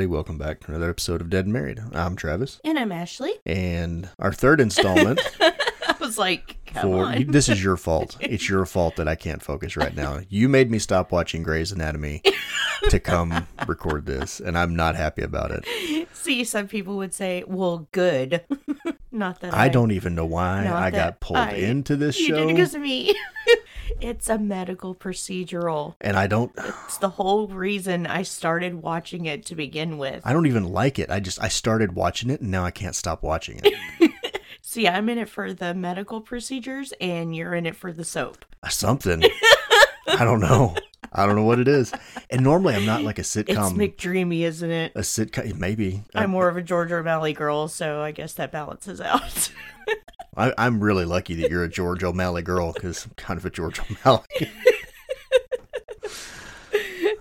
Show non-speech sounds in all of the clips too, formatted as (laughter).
Everybody, welcome back to another episode of Dead and Married. I'm Travis, And I'm Ashley. and our third installment (laughs) I was like, come for on. this is your (laughs) fault. It's your fault that I can't focus right now. You made me stop watching Grey's Anatomy to come (laughs) record this, and I'm not happy about it. See, some people would say, well, good. Not that I, I don't even know why I got pulled I- into this You show, did it because of me. It's a medical procedural. and I don't. It's the whole reason I started watching it to begin with. I don't even like it. I just I started watching it, and now I can't stop watching it. (laughs) See, I'm in it for the medical procedures, and you're in it for the soap. Something. (laughs) I don't know. I don't know what it is. And normally I'm not like a (laughs) sitcom. It's. McDreamy, isn't it? a sitcom, maybe. I'm more of a Georgia O'Malley girl, so I guess that balances out. (laughs) I, I'm really lucky that you're a George O'Malley girl because I'm kind of a George O'Malley. (laughs)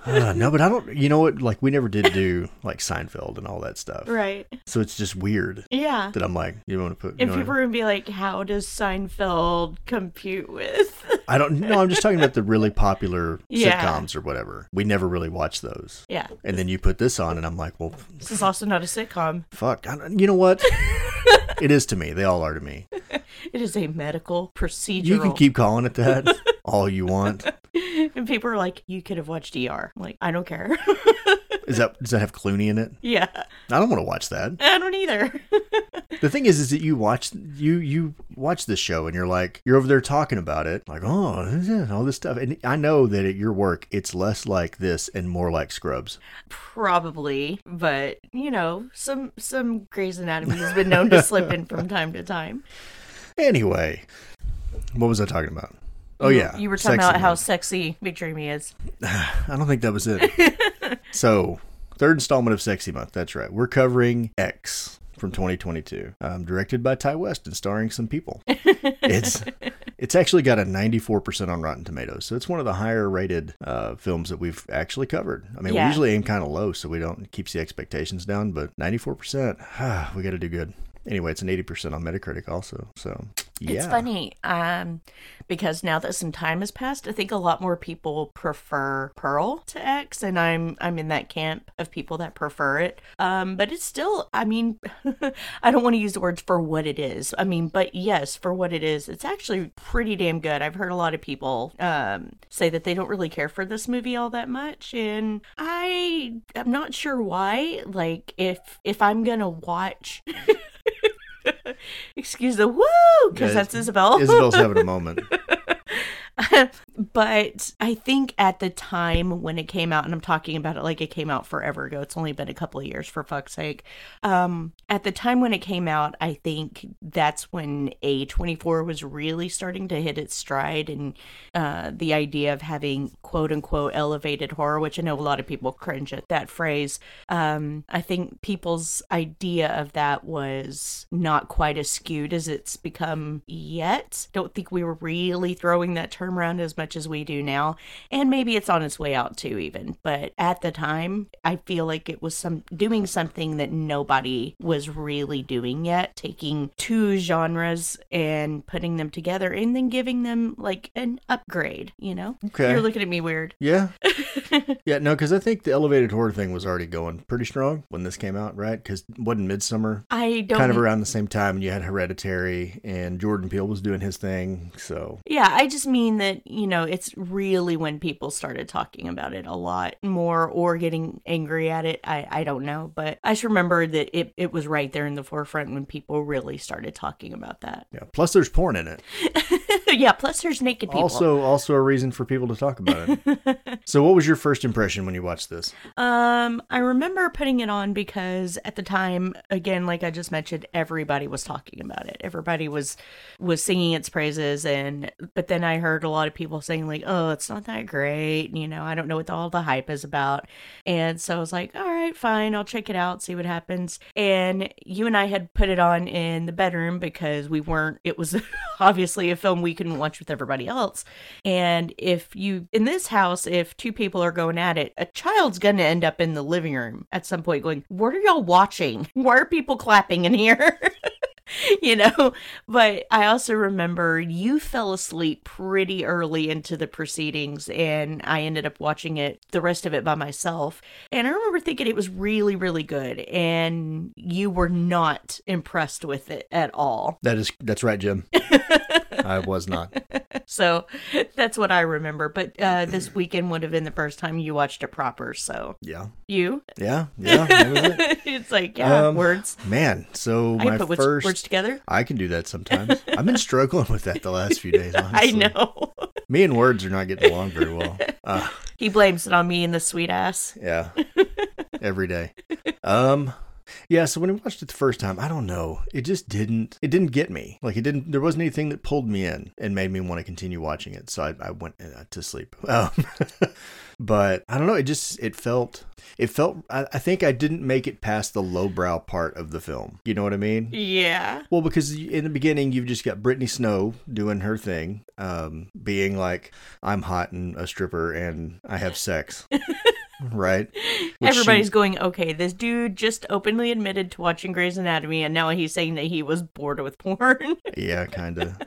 Uh, no, but I don't. You know what? Like we never did do like Seinfeld and all that stuff. right. So it's just weird Yeah. that I'm like, you want to put? And people are gonna be like, "How does Seinfeld compute with?" I don't. No, I'm just talking about the really popular Yeah. sitcoms or whatever. We never really watched those. yeah, And then you put this on, and I'm like, well, this is also not a sitcom. fuck. I don't- you know what? (laughs) it is to me. They all are to me. It is a medical procedure. You can keep calling it that (laughs) all you want. (laughs) and people are like, "You could have watched ER." I'm like, I don't care. (laughs) Is that does that have Clooney in it? yeah, I don't want to watch that. I don't either. (laughs) The thing is, is that you watch you you watch this show and you're like you're over there talking about it, like oh yeah, all this stuff, and I know that at your work it's less like this and more like Scrubs. Probably, but you know, some some Grey's Anatomy has been known to slip in from time to time. Anyway, what was I talking about? Oh yeah, you were talking sexy about how sexy Dreamy is. (sighs) I don't think that was it. (laughs) so third installment of Sexy Month. That's right. We're covering X from 2022, um, directed by Ti West and starring some people. (laughs) it's it's actually got a 94% on Rotten Tomatoes, so it's one of the higher rated uh, films that we've actually covered. I mean, we usually aim kind of low, so we don't keeps the expectations down, but 94%, (sighs) we got to do good. Anyway, it's an 80% on Metacritic also. So yeah, It's funny, um, because now that some time has passed, I think a lot more people prefer Pearl to X, and I'm I'm in that camp of people that prefer it. Um, but it's still, I mean, (laughs) I don't want to use the words for what it is. I mean, but yes, for what it is, it's actually pretty damn good. I've heard a lot of people um, say that they don't really care for this movie all that much, and I I'm not sure why. Like, if if I'm gonna watch. (laughs) (laughs) Excuse the woo, because that's Isabel. Isabel's having a (laughs) moment. (laughs) but I think at the time when it came out, and I'm talking about it like it came out forever ago, it's only been a couple of years for fuck's sake. Um, at the time when it came out, I think that's when A24 was really starting to hit its stride and uh, the idea of having quote unquote elevated horror, which I know a lot of people cringe at that phrase. Um, I think people's idea of that was not quite as skewed as it's become yet. Don't think we were really throwing that term around as much as we do now. And maybe it's on its way out too, even. But at the time, I feel like it was some doing something that nobody was really doing yet, taking two genres and putting them together and then giving them like an upgrade, you know? Okay. You're looking at me weird. Yeah. (laughs) (laughs) yeah, no, because I think the elevated horror thing was already going pretty strong when this came out, right? Because wasn't Midsommar I don't kind of around the same time, and you had Hereditary, and Jordan Peele was doing his thing. So Yeah, I just mean that, you know, it's really when people started talking about it a lot more or getting angry at it. I, I don't know. But I just remember that it, it was right there in the forefront when people really started talking about that. yeah. Plus, there's porn in it. (laughs) (laughs) yeah, plus there's naked people. Also, also a reason for people to talk about it. (laughs) so, what was your first impression when you watched this? Um, I remember putting it on because at the time, again, like I just mentioned, everybody was talking about it. Everybody was was singing its praises, and but then I heard a lot of people saying like, "Oh, it's not that great," you know, I don't know what all the hype is about, and so I was like, "All right, fine, I'll check it out, see what happens." And you and I had put it on in the bedroom because we weren't. It was (laughs) obviously a film we couldn't watch with everybody else, and if you in this house, if two people are going at it, a child's gonna end up in the living room at some point going, What are y'all watching? (laughs) Why are people clapping in here? (laughs) you know, but I also remember you fell asleep pretty early into the proceedings and I ended up watching it, the rest of it by myself. And I remember thinking it was really, really good. And you were not impressed with it at all. That is that's right, Jim. (laughs) I was not. (laughs) So that's what I remember. But uh, this (clears throat) weekend would have been the first time you watched it proper. So Yeah. you, Yeah. Yeah. It. (laughs) it's like, yeah, Um, words. Man, so I my put words, first words together. I can do that sometimes. I've been struggling with that the last few days. (laughs) I know. Me and words are not getting along very well. Uh, He blames it on me and the sweet ass. yeah. Every day. Um yeah, so when I watched it the first time, I don't know. It just didn't it didn't get me. Like it didn't there wasn't anything that pulled me in and made me want to continue watching it. So I, I went uh, to sleep. (laughs) Um, but I don't know, it just it felt it felt I, I think I didn't make it past the lowbrow part of the film. You know what I mean? Yeah. Well, because in the beginning, you've just got Brittany Snow doing her thing, um, being like, I'm hot and a stripper and I have sex. (laughs) right? (laughs) Which she- Everybody's going, okay, this dude just openly admitted to watching Grey's Anatomy and now he's saying that he was bored with porn. (laughs) yeah, kind of.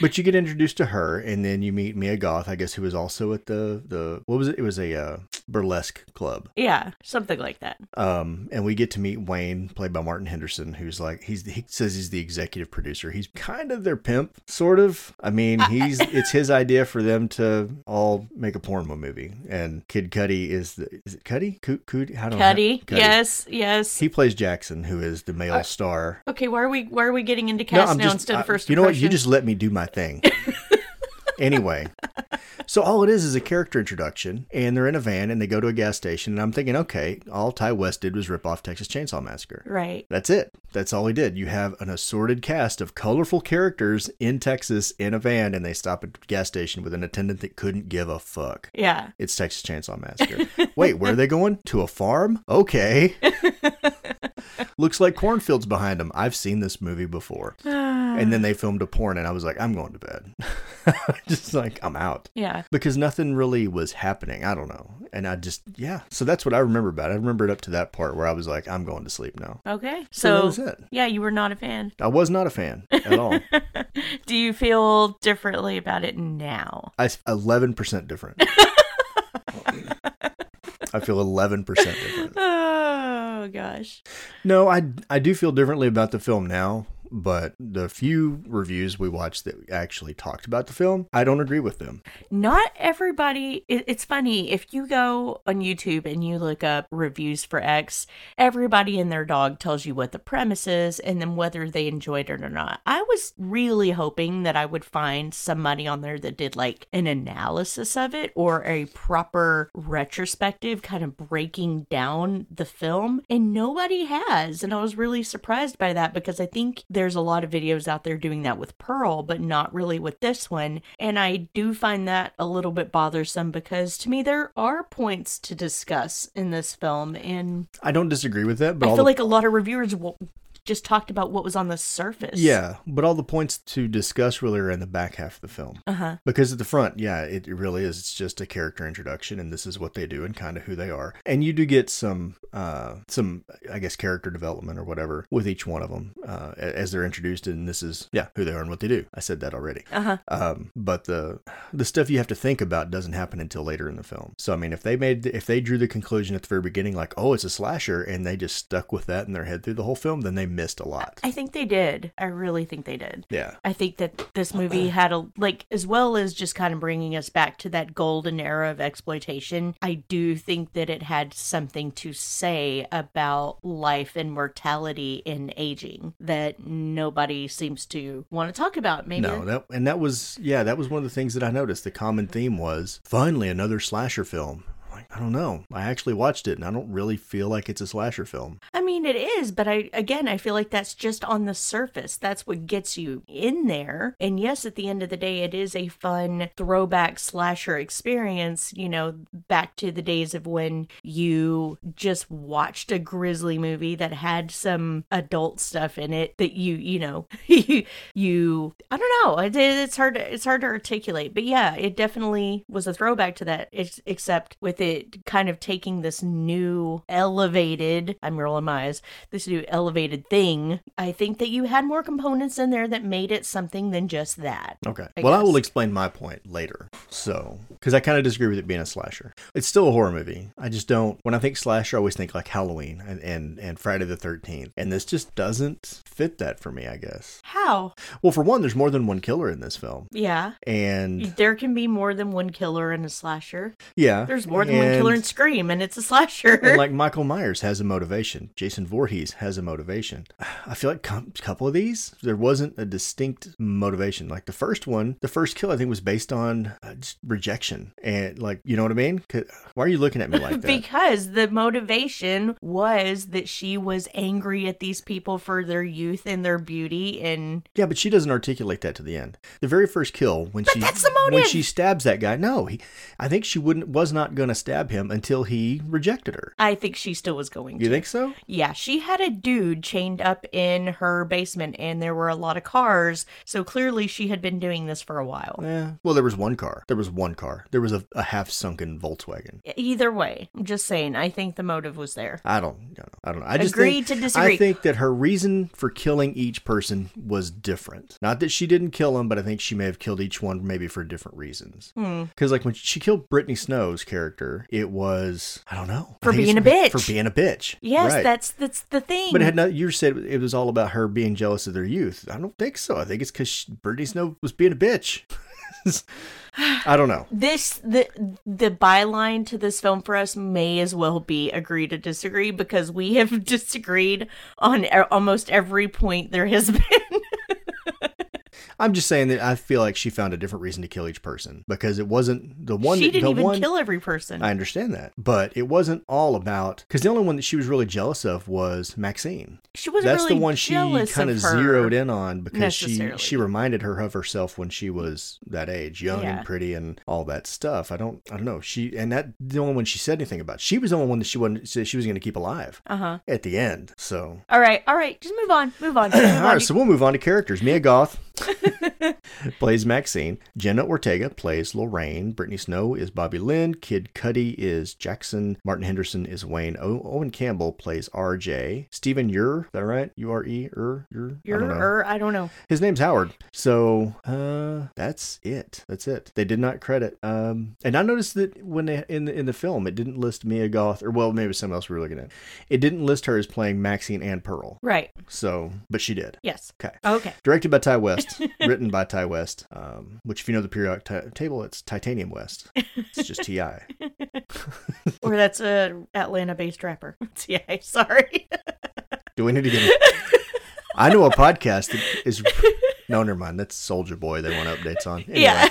but you get introduced to her, and then you meet Mia Goth, I guess, who was also at the, the what was it? It was a uh, burlesque club. yeah, something like that. Um, and we get to meet Wayne, played by Martin Henderson, who's like he's he says he's the executive producer. He's kind of their pimp, sort of. I mean, he's (laughs) it's his idea for them to all make a porn movie, and Kid Cudi is the is it? Coot Coot? How do Cuddy. Cudi. Yes, yes. He plays Jackson, who is the male Uh, star. okay, why are we why are we getting into cast now instead I- of first You know what? You just let me do my thing. (laughs) anyway, so all it is is a character introduction, and they're in a van and they go to a gas station, and I'm thinking, okay, all Ti West did was rip off Texas Chainsaw Massacre. Right. That's it. That's all he did. You have an assorted cast of colorful characters in Texas in a van, and they stop at a gas station with an attendant that couldn't give a fuck. Yeah. It's Texas Chainsaw Massacre. Wait, where are they going? To a farm? Okay. (laughs) Looks like cornfields behind them. I've seen this movie before. (sighs) And then they filmed a porn, and I was like, I'm going to bed. (laughs) (laughs) just like, I'm out. yeah. Because nothing really was happening. I don't know. And I just, yeah. So that's what I remember about it. I remember it up to that part where I was like, I'm going to sleep now. Okay. So, So, that was it. yeah, you were not a fan. I was not a fan at all. (laughs) Do you feel differently about it now? I 11% different. (laughs) I feel 11% different. Oh gosh. No, I I do feel differently about the film now, but the few reviews we watched that actually talked about the film, I don't agree with them. Not everybody. It, it's funny if you go on YouTube and you look up reviews for X. Everybody and their dog tells you what the premise is and then whether they enjoyed it or not. I was really hoping that I would find somebody on there that did like an analysis of it or a proper retrospective, kind of breaking down the film, and nobody has. And I was really surprised by that because I think there's a lot of videos out there doing that with Pearl, but not really with this one. And I do find that a little bit bothersome because to me, there are points to discuss in this film. And I don't disagree with that, but I feel the, like a lot of reviewers w- just talked about what was on the surface. yeah, but all the points to discuss really are in the back half of the film. Uh huh. Because at the front, yeah, it really is. It's just a character introduction, and this is what they do and kind of who they are. And you do get some, uh, some, I guess, character development or whatever with each one of them uh, as they're introduced, and this is, yeah, who they are and what they do. I said that already. Uh huh. Um, but the the stuff you have to think about doesn't happen until later in the film. So I mean, if they made if they drew the conclusion at the very beginning, like, oh, it's a slasher, and they just stuck with that in their head through the whole film, then they missed a lot. I think they did. I really think they did. Yeah. I think that this movie had a like as well as just kind of bringing us back to that golden era of exploitation. I do think that it had something to say about life and mortality and aging that nobody seems to want to talk about. Maybe No, that and that was yeah, that was one of the things that I noticed. The common theme was finally another slasher film. I don't know. I actually watched it and I don't really feel like it's a slasher film. I mean, it is, but I again, I feel like that's just on the surface. That's what gets you in there. And yes, at the end of the day, it is a fun throwback slasher experience. You know, back to the days of when you just watched a grisly movie that had some adult stuff in it that you, you know, (laughs) you, I don't know. It, it's hard. It's hard to articulate, but yeah, it definitely was a throwback to that. Ex- except with it kind of taking this new elevated, I'm rolling my eyes, this new elevated thing, I think that you had more components in there that made it something than just that. Okay. I well, I will explain my point later. So, because I kind of disagree with it being a slasher. It's still a horror movie. I just don't. When I think slasher, I always think like Halloween and and, and Friday the Thirteenth, and this just doesn't fit that for me. I guess. How? Well, for one, there's more than one killer in this film, Yeah. and There can be more than one killer in a slasher. yeah, There's more than one killer and- Scream, and it's a slasher. And like (laughs) Michael Myers has a motivation. Jason Voorhees has a motivation. (sighs) I feel like a couple of these, there wasn't a distinct motivation. Like the first one, the first kill, I think was based on uh, rejection. And like, you know what I mean? Why are you looking at me like (laughs) that? because the motivation was that she was angry at these people for their youth and their beauty and yeah, but she doesn't articulate that to the end. The very first kill, when she that's the when she stabs that guy, no, he, I think she wouldn't was not going to stab him until he rejected her. I think she still was going to. You think so? Yeah, she had a dude chained up in her basement and there were a lot of cars, so clearly she had been doing this for a while. Yeah. Well, there was one car. There was one car. There was a, a half sunken Volkswagen. Either way, I'm just saying, I think the motive was there. I don't, I don't know. I don't know. I just Agree think, to disagree. I think that her reason for killing each person was different. Not that she didn't kill them, but I think she may have killed each one maybe for different reasons. Hmm. Because like when she killed Brittany Snow's character, it was I don't know For being a bitch. For being a bitch. Yes, Right. that's that's the thing. But it had not. You said it was all about her being jealous of their youth. I don't think so. I think it's because Brittany Snow was being a bitch. (laughs) I don't know. this the the byline to this film for us may as well be agree to disagree because we have (laughs) disagreed on almost every point there has (laughs) been. I'm just saying that I feel like she found a different reason to kill each person because it wasn't the one. she that, didn't even one, kill every person. I understand that, but it wasn't all about because the only one that she was really jealous of was Maxine. she wasn't really. That's really the one she kind of of zeroed in on because she she reminded her of herself when she was that age, young Yeah. and pretty and all that stuff. I don't I don't know. She and that the only one she said anything about. She was the only one that she wasn't she was going to keep alive Uh huh. at the end. So All right, all right. Just move on. Move on. (clears throat) Move all on. right, so we'll move on to characters. Mia Goth (laughs) plays Maxine. Jenna Ortega plays Lorraine. Brittany Snow is Bobby Lynn. Kid Cudi is Jackson. Martin Henderson is Wayne. O- Owen Campbell plays RJ. Stephen Ure, is that right? U R E Ur Ur. I You're don't know. er, I don't know. His name's Howard. So uh, that's it. That's it. They did not credit. Um, and I noticed that when they in the in the film, it didn't list Mia Goth, or well, maybe someone else we were looking at. It didn't list her as playing Maxine and Pearl. Right. So, but she did. Yes. Okay. Okay. Directed by Ti West, written by Ti West. Um, which, if you know the periodic ti- table, it's Titanium West. It's just Ti. (laughs) or that's a Atlanta-based rapper. (laughs) yeah. Sorry. Do we need to get? I know a podcast that is. No, never mind. That's Soldier Boy. They want updates on. (laughs) Anyway, Yeah.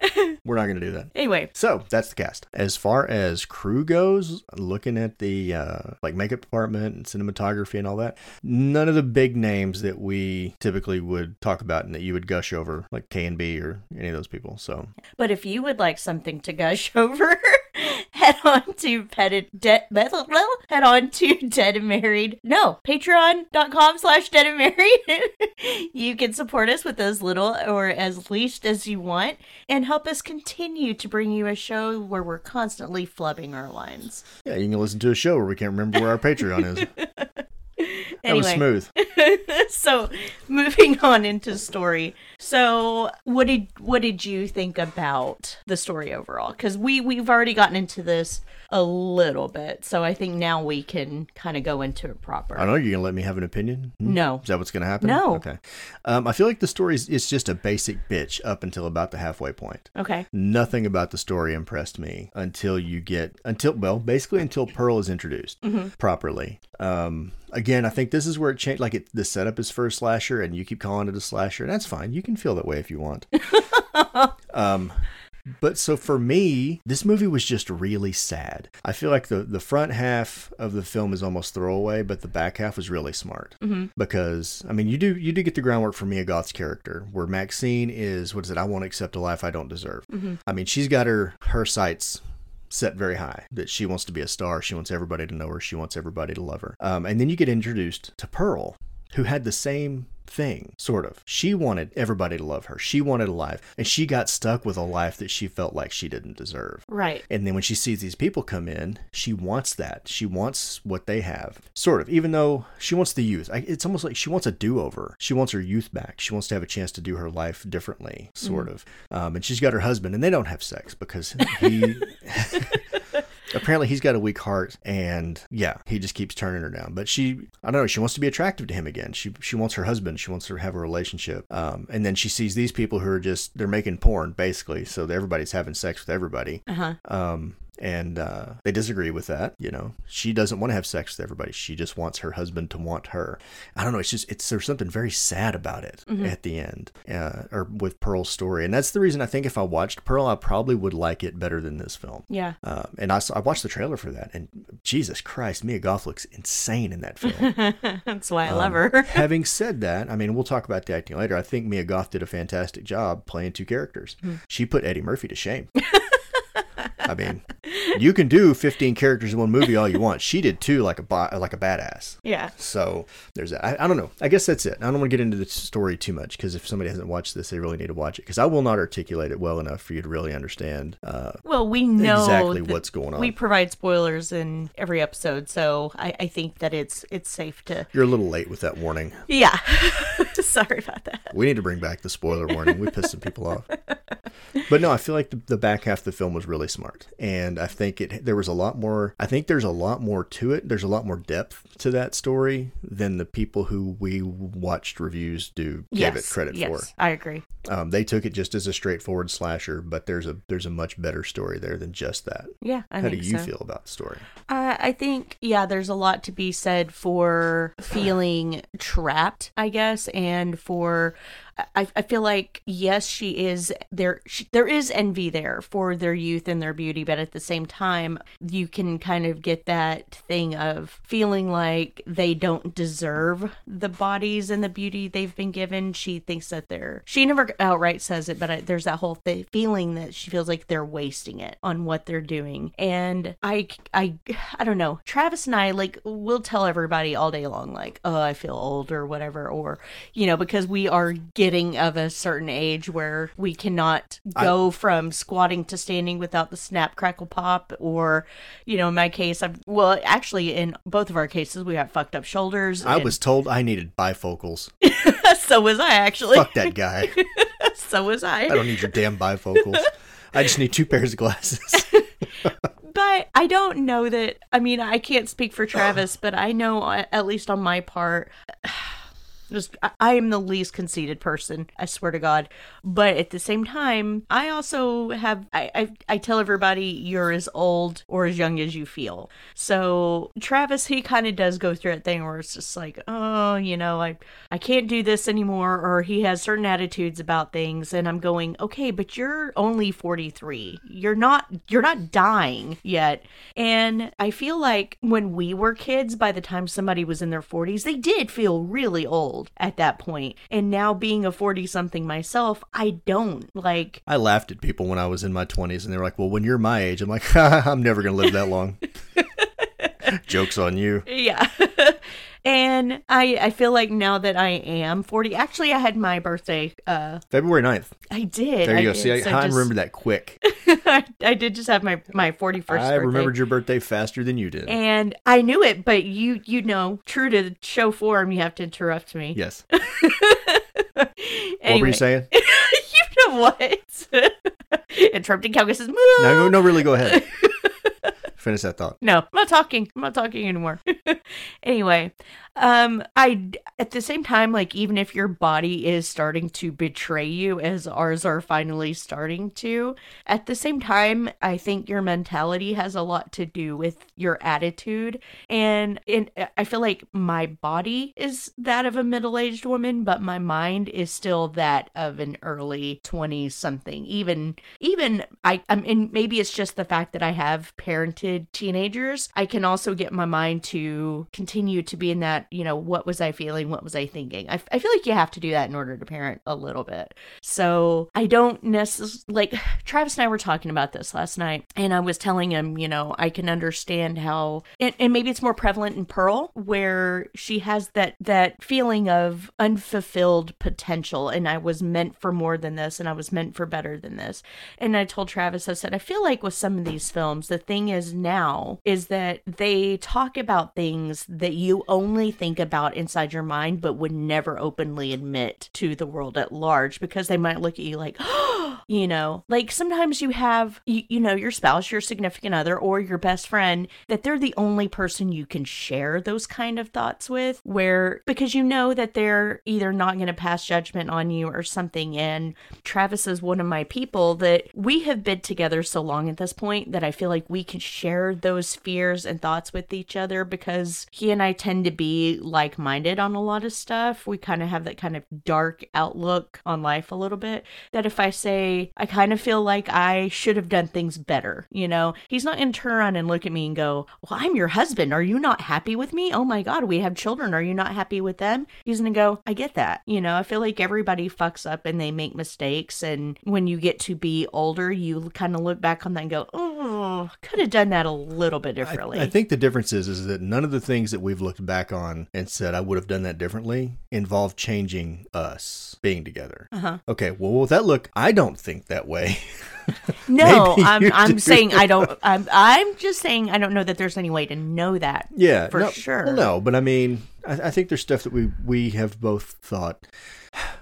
(laughs) we're not going to do that. anyway. So that's the cast. As far as crew goes, looking at the uh, like makeup department and cinematography and all that, none of the big names that we typically would talk about and that you would gush over, like KNB or any of those people. So But if you would like something to gush (laughs) over, head on to Petted Dead head on to Dead and Married. No, patreon.com slash dead and married. (laughs) you can support us with as little or as least as you want and help us continue to bring you a show where we're constantly flubbing our lines. yeah, you can listen to a show where we can't remember where our Patreon is. (laughs) That was Anyway. smooth. (laughs) so moving on into story so what did what did you think about the story overall because we we've already gotten into this a little bit so i think now we can kind of go into it proper I don't know. You're gonna let me have an opinion? Hmm? no Is that what's gonna happen? No. Okay. Um, I feel like the story is it's just a basic bitch up until about the halfway point. okay nothing about the story impressed me until you get until well basically until pearl is introduced properly um again i think this is where it changed like it the setup is for a slasher and you keep calling it a slasher and that's fine you can feel that way if you want (laughs) um but so for me, this movie was just really sad. I feel like the, the front half of the film is almost throwaway, but the back half was really smart because I mean you do you do get the groundwork for Mia Goth's character, where Maxine is what is it? I won't accept a life I don't deserve. I mean she's got her her sights set very high that she wants to be a star. She wants everybody to know her. She wants everybody to love her. Um, and then you get introduced to Pearl, who had the same thing, sort of. She wanted everybody to love her. She wanted a life, and she got stuck with a life that she felt like she didn't deserve. Right. And then when she sees these people come in, she wants that. She wants what they have, sort of. Even though she wants the youth, it's almost like she wants a do-over. She wants her youth back. She wants to have a chance to do her life differently, sort of. Um, and she's got her husband, and they don't have sex because he. (laughs) (laughs) Apparently, he's got a weak heart, and yeah, he just keeps turning her down. But she, I don't know, she wants to be attractive to him again. She she wants her husband. She wants to have a relationship. Um, and then she sees these people who are just they're making porn basically, so everybody's having sex with everybody. Uh huh. Um, and uh, they disagree with that. You know, she doesn't want to have sex with everybody. She just wants her husband to want her. I don't know. It's just it's there's something very sad about it at the end, uh, or with Pearl's story, and that's the reason I think if I watched Pearl, I probably would like it better than this film. Yeah. Um, and I, I watched the trailer for that, and Jesus Christ, Mia Goth looks insane in that film. (laughs) That's why I love Um, her. (laughs) Having said that, I mean, we'll talk about the acting later. I think Mia Goth did a fantastic job playing two characters. She put Eddie Murphy to shame. (laughs) I mean, you can do 15 characters in one movie all you want. She did two like a like a badass. yeah. So there's that. I, I don't know. I guess that's it. I don't want to get into the story too much because if somebody hasn't watched this, they really need to watch it because I will not articulate it well enough for you to really understand uh, Well, we know exactly what's going on. We provide spoilers in every episode, so I, I think that it's it's safe to. You're a little late with that warning. Yeah. (laughs) Sorry about that. We need to bring back the spoiler warning. We pissed some people off. (laughs) But no, I feel like the, the back half of the film was really smart, and I think it there was a lot more. I think there's a lot more to it. There's a lot more depth to that story than the people who we watched reviews do give it credit for. yes, I agree. Um, they took it just as a straightforward slasher, but there's a there's a much better story there than just that. Yeah, I How do you so. feel about the story? Uh, I think, yeah, there's a lot to be said for feeling trapped, I guess, and for. I, I feel like yes she is there she, there is envy there for their youth and their beauty but at the same time you can kind of get that thing of feeling like they don't deserve the bodies and the beauty they've been given. She thinks that they're she never outright says it but I, there's that whole th- feeling that she feels like they're wasting it on what they're doing. And I I I don't know. Travis and I like we'll tell everybody all day long like oh I feel old or whatever or you know because we are getting of a certain age where we cannot go from squatting to standing without the snap crackle pop or you know in my case I've well actually in both of our cases we have fucked up shoulders I and- was told I needed bifocals. (laughs) so was I actually Fuck that guy. (laughs) so was I I don't need your damn bifocals. I just need two pairs of glasses. (laughs) But I don't know that. I mean, I can't speak for Travis, but I know, uh, at least on my part, just I- am the least conceited person. I swear to God. But at the same time, I also have. I I, I tell everybody you're as old or as young as you feel. So Travis, he kind of does go through that thing where it's just like, oh, you know, I I can't do this anymore, or he has certain attitudes about things, and I'm going, okay, but you're only 43. You're not you're not dying yet. And I feel like when we were kids, by the time somebody was in their 40s, they did feel really old at that point. And now being a 40 something myself, I don't like I laughed at people when I was in my 20s and they were like, well, when you're my age, I'm like, (laughs) I'm never going to live that long. (laughs) (laughs) Joke's on you. yeah. (laughs) and I I feel like now that I am 40, actually I had my birthday uh February 9th. I did. There you I go. See, I, so I just- remember that quick. I, (laughs) I did just have my my 41st I birthday. remembered your birthday faster than you did. and I knew it, but you you know, true to show form, you have to interrupt me. yes. anyway, What were you saying? you know what? Interrupting Calgus says, No, no, no, really, go ahead. Finish that thought. No, I'm not talking. I'm not talking anymore. (laughs) anyway, um, I at the same time, like even if your body is starting to betray you, as ours are finally starting to, at the same time, I think your mentality has a lot to do with your attitude, and in I feel like my body is that of a middle-aged woman, but my mind is still that of an early 20 something. Even even I I mean maybe it's just the fact that I have parented teenagers. I can also get my mind to to continue to be in that, you know, what was I feeling? What was I thinking? I, I feel like you have to do that in order to parent a little bit. So I don't necessarily, like, (sighs) Travis and I were talking about this last night, and I was telling him, you know, I can understand how, and, and maybe it's more prevalent in Pearl, where she has that, that feeling of unfulfilled potential, and I was meant for more than this, and I was meant for better than this. And I told Travis, I said, I feel like with some of these films, the thing is now is that they talk about things that you only think about inside your mind, but would never openly admit to the world at large because they might look at you like, (gasps) you know, like sometimes you have, you, you know, your spouse, your significant other, or your best friend that they're the only person you can share those kind of thoughts with, where because you know that they're either not going to pass judgment on you or something. And Travis is one of my people that we have been together so long at this point that I feel like we can share those fears and thoughts with each other because he and I tend to be like minded on a lot of stuff. We kind of have that kind of dark outlook on life a little bit. That if I say, I kind of feel like I should have done things better, you know, he's not going to turn around and look at me and go, Well, I'm your husband. Are you not happy with me? Oh my God, we have children. Are you not happy with them? He's going to go, I get that. You know, I feel like everybody fucks up and they make mistakes. And when you get to be older, you kind of look back on that and go, Oh, could have done that a little bit differently. I, I think the difference is, is that none of the things that we've looked back on and said I would have done that differently involved changing us being together. Uh-huh. Okay, well, with that look, I don't think that way. (laughs) (laughs) No, I'm I'm saying I don't (laughs) I'm I'm just saying I don't know that there's any way to know that. yeah, For no, sure. Well, no, but I mean, I, I think there's stuff that we we have both thought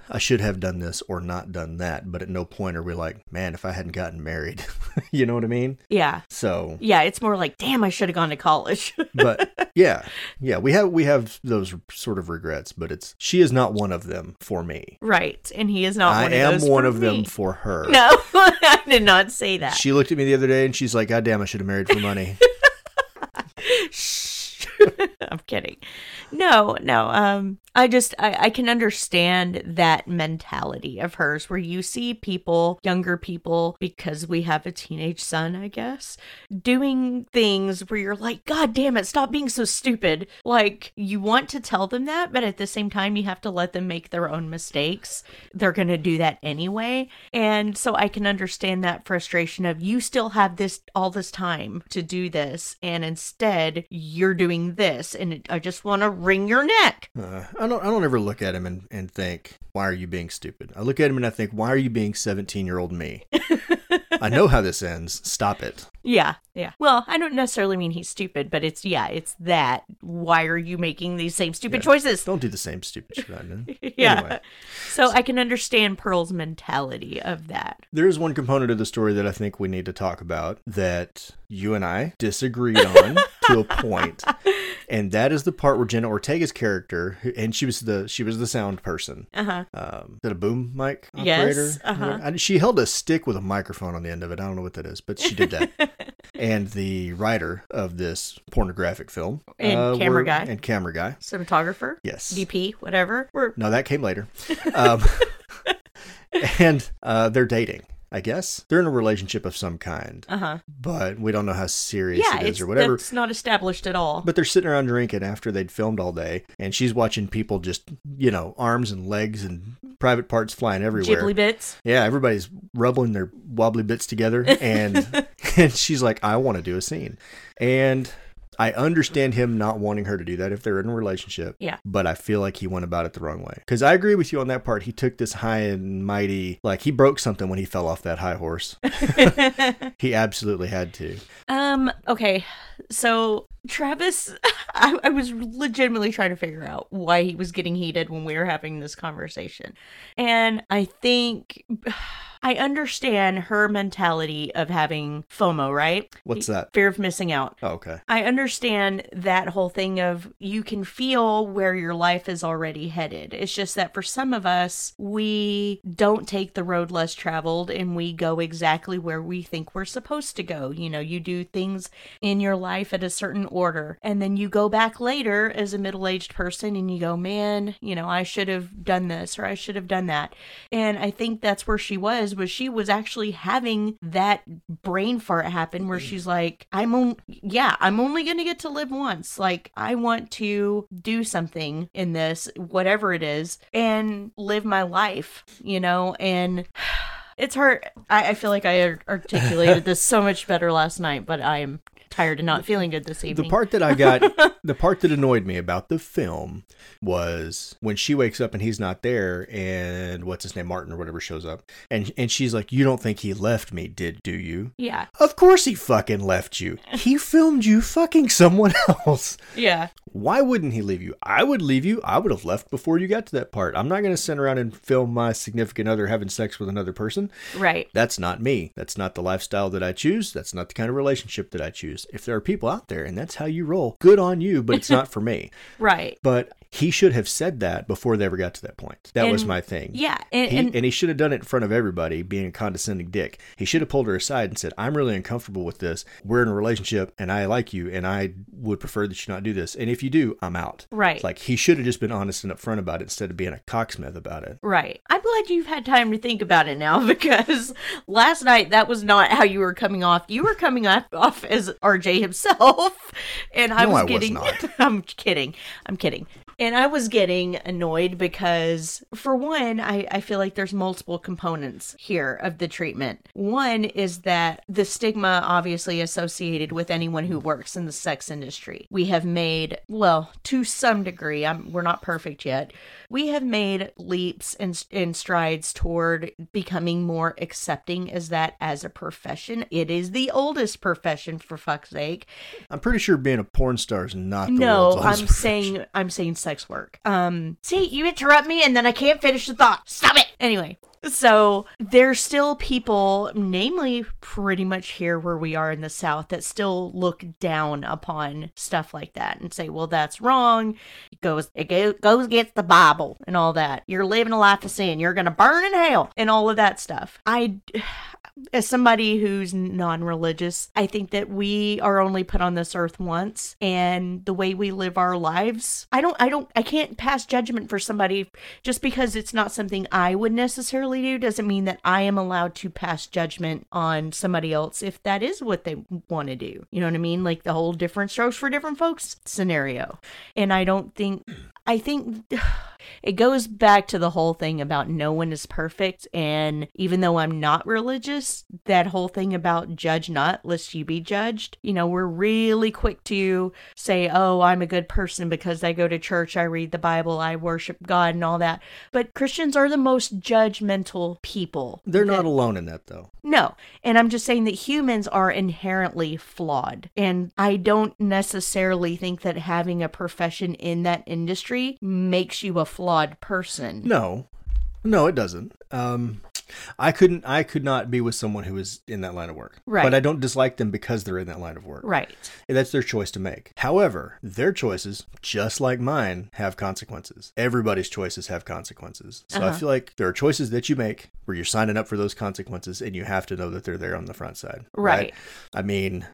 I should have done this or not done that, but at no point are we like, man, if I hadn't gotten married, you know what I mean? Yeah. So, Yeah, it's more like, damn, I should have gone to college. but yeah, yeah, we have we have those sort of regrets, but it's she is not one of them for me. right. And he is not I one am of those one of them for her. No, (laughs) I did not say that. She looked at me the other day and she's like, God damn, I should have married for money. (laughs) (laughs) I'm kidding. No, no. Um, I just I, I can understand that mentality of hers where you see people, younger people, because we have a teenage son, I guess, doing things where you're like, God damn it, stop being so stupid. Like you want to tell them that, but at the same time you have to let them make their own mistakes. They're gonna do that anyway. And so I can understand that frustration of you still have this all this time to do this, and instead you're doing this, and I just want to wring your neck. Uh, I don't I don't ever look at him and, and think, why are you being stupid? I look at him and I think, why are you being 17 year old me? (laughs) I know how this ends. Stop it. Yeah, yeah. Well, I don't necessarily mean he's stupid, but it's yeah, it's that. Why are you making these same stupid Yeah. choices? Don't do the same stupid shit I did. (laughs) yeah. Anyway. So I can understand Pearl's mentality of that. There is one component of the story that I think we need to talk about that you and I disagreed on (laughs) to a point, and that is the part where Jenna Ortega's character, and she was the she was the sound person. Uh huh. Um, a boom mic Yes, operator? uh-huh. I- She held a stick with a microphone on the end of it. I don't know what that is, but she did that. (laughs) and the writer of this pornographic film And camera were- guy. and camera guy. Cinematographer, Yes. DP, whatever. We're No, that came later. (laughs) Um, (laughs) and uh, they're dating. I guess they're in a relationship of some kind, uh huh. but we don't know how serious Yeah, it is or whatever. It's not established at all. But they're sitting around drinking after they'd filmed all day, and she's watching people just, you know, arms and legs and private parts flying everywhere. Ghibli bits. Yeah, everybody's rubbling their wobbly bits together, and (laughs) (laughs) and she's like, "I want to do a scene," and I understand him not wanting her to do that if they're in a relationship. Yeah. but I feel like he went about it the wrong way. Because I agree with you on that part. He took this high and mighty, like he broke something when he fell off that high horse. (laughs) (laughs) he absolutely had to. Um, okay. So Travis (laughs) I, I was legitimately trying to figure out why he was getting heated when we were having this conversation. And I think (sighs) I understand her mentality of having FOMO, right? What's that? Fear of missing out. Oh, okay. I understand that whole thing of you can feel where your life is already headed. It's just that for some of us, we don't take the road less traveled and we go exactly where we think we're supposed to go. You know, you do things in your life at a certain order, and then you go back later as a middle aged person and you go, man, you know, I should have done this or I should have done that. And I think that's where she was was was she was actually having that brain fart happen where mm. she's like, I'm on, yeah, I'm only gonna get to live once. Like I want to do something in this, whatever it is, and live my life, you know, and. (sighs) It's hard. I, I feel like I articulated this so much better last night, but I'm tired and not feeling good this evening. The part that I got, (laughs) the part that annoyed me about the film was when she wakes up and he's not there, and what's his name, Martin or whatever, shows up, and and she's like, "You don't think he left me, did do you?" yeah, Of course he fucking left you. He (laughs) filmed you fucking someone else. yeah, Why wouldn't he leave you? I would leave you. I would have left before you got to that part. I'm not going to sit around and film my significant other having sex with another person. right, That's not me. That's not the lifestyle that I choose. That's not the kind of relationship that I choose. If there are people out there and that's how you roll, good on you, but it's not for me. (laughs) right. But he should have said that before they ever got to that point. That was my thing. Yeah, and, He, and and he should have done it in front of everybody, being a condescending dick. He should have pulled her aside and said, I'm really uncomfortable with this. We're in a relationship and I like you and I would prefer that you not do this. And if you do, I'm out. Right. Like he should have just been honest and upfront about it instead of being a cocksmith about it. Right. I'm glad you've had time to think about it now (laughs) because last night that was not how you were coming off. You were coming off, off as RJ himself. (laughs) And I No, was I was getting not. (laughs) I'm kidding. I'm kidding. And I was getting annoyed because for one, I, I feel like there's multiple components here of the treatment. One is that the stigma obviously associated with anyone who works in the sex industry. We have made, well, to some degree, I'm, we're not perfect yet. We have made leaps and, and strides toward becoming more accepting as that as a profession. It is the oldest profession for fuck's sake. I'm pretty sure being a porn star is not the No, I'm profession. saying I'm saying sex work. Um, see, you interrupt me and then I can't finish the thought. Stop it. Anyway, so there's still people, namely pretty much here where we are in the South, that still look down upon stuff like that and say, "Well, that's wrong. It goes it goes against the Bible and all that. You're living a life of sin. You're gonna burn in hell and all of that stuff." I (sighs) as somebody who's non-religious i think that we are only put on this earth once and the way we live our lives i don't i don't i can't pass judgment for somebody just because it's not something i would necessarily do doesn't mean that i am allowed to pass judgment on somebody else if that is what they want to do. You know what i mean? Like the whole different strokes for different folks scenario. And i don't think I think (sighs) it goes back to the whole thing about no one is perfect. And even though I'm not religious, that whole thing about judge not, lest you be judged, you know, we're really quick to say, oh, I'm a good person because I go to church, I read the Bible, I worship God, and all that. But Christians are the most judgmental people. They're not alone in that though. No. And I'm just saying that humans are inherently flawed. And I don't necessarily think that having a profession in that industry makes you a flawed person. No, no, it doesn't. Um, I couldn't. I could not be with someone who is in that line of work. Right. But I don't dislike them because they're in that line of work. Right. That's their choice to make. However, their choices, just like mine, have consequences. Everybody's choices have consequences. So I Uh-huh. feel like there are choices that you make where you're signing up for those consequences, and you have to know that they're there on the front side. Right. I mean.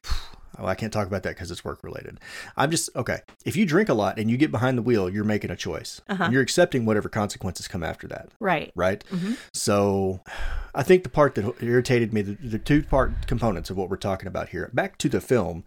Oh, I can't talk about that because it's work related. I'm just okay. If you drink a lot and you get behind the wheel, you're making a choice. Uh-huh. And you're accepting whatever consequences come after that Right. right? Mhm. So I think the part that irritated me, the, the two part components of what we're talking about here, back to the film,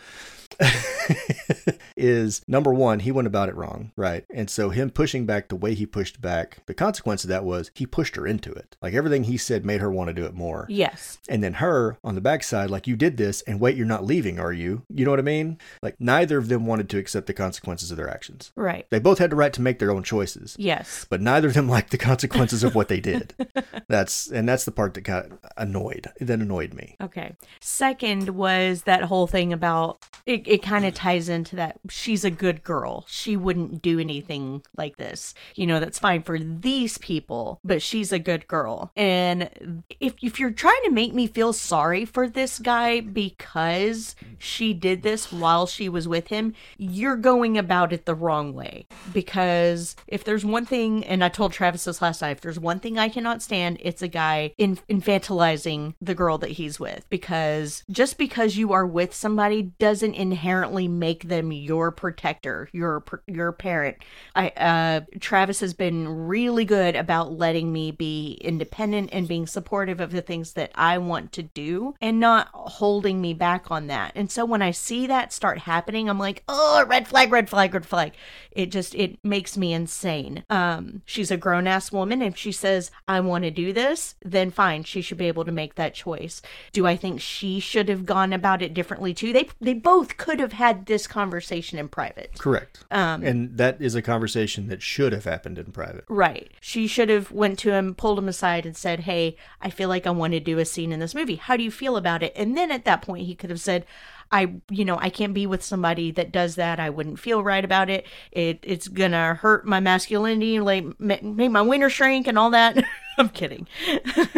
(laughs) is number one, he went about it wrong, right? And so him pushing back the way he pushed back, the consequence of that was he pushed her into it. Like everything he said made her want to do it more. Yes. And then her on the backside, like, you did this and wait, you're not leaving, are you? You know what I mean? Like, neither of them wanted to accept the consequences of their actions. Right. They both had the right to make their own choices Yes. but neither of them (laughs) liked the consequences of what they did. (laughs) That's and that's the part that got annoyed. That annoyed me. Okay. Second was that whole thing about it, it kind of ties into that she's a good girl. She wouldn't do anything like this. You know, that's fine for these people, but she's a good girl. And if if you're trying to make me feel sorry for this guy because she did this while she was with him, you're going about it the wrong way. Because if there's one thing, and I told Travis this last night, if there's one thing I cannot stand, it's a guy in- infantilizing the girl that he's with. Because just because you are with somebody doesn't inherently make them your protector, your your parent. I uh Travis has been really good about letting me be independent and being supportive of the things that I want to do and not holding me back on that. And so when I see that start happening, I'm like, "Oh, red flag, red flag, red flag." It just it makes me insane. Um she's a grown-ass woman if she says, "I want to do this," then fine, she should be able to make that choice. Do I think she should have gone about it differently too? They they both could have had this conversation in private. Correct. Um, and that is a conversation that should have happened in private. Right. She should have went to him, pulled him aside and said, "Hey, I feel like I want to do a scene in this movie. How do you feel about it?" And then at that point he could have said, I, you know, I can't be with somebody that does that. I wouldn't feel right about it. It it's gonna hurt my masculinity, like make my wiener shrink and all that. (laughs) (laughs) I'm kidding,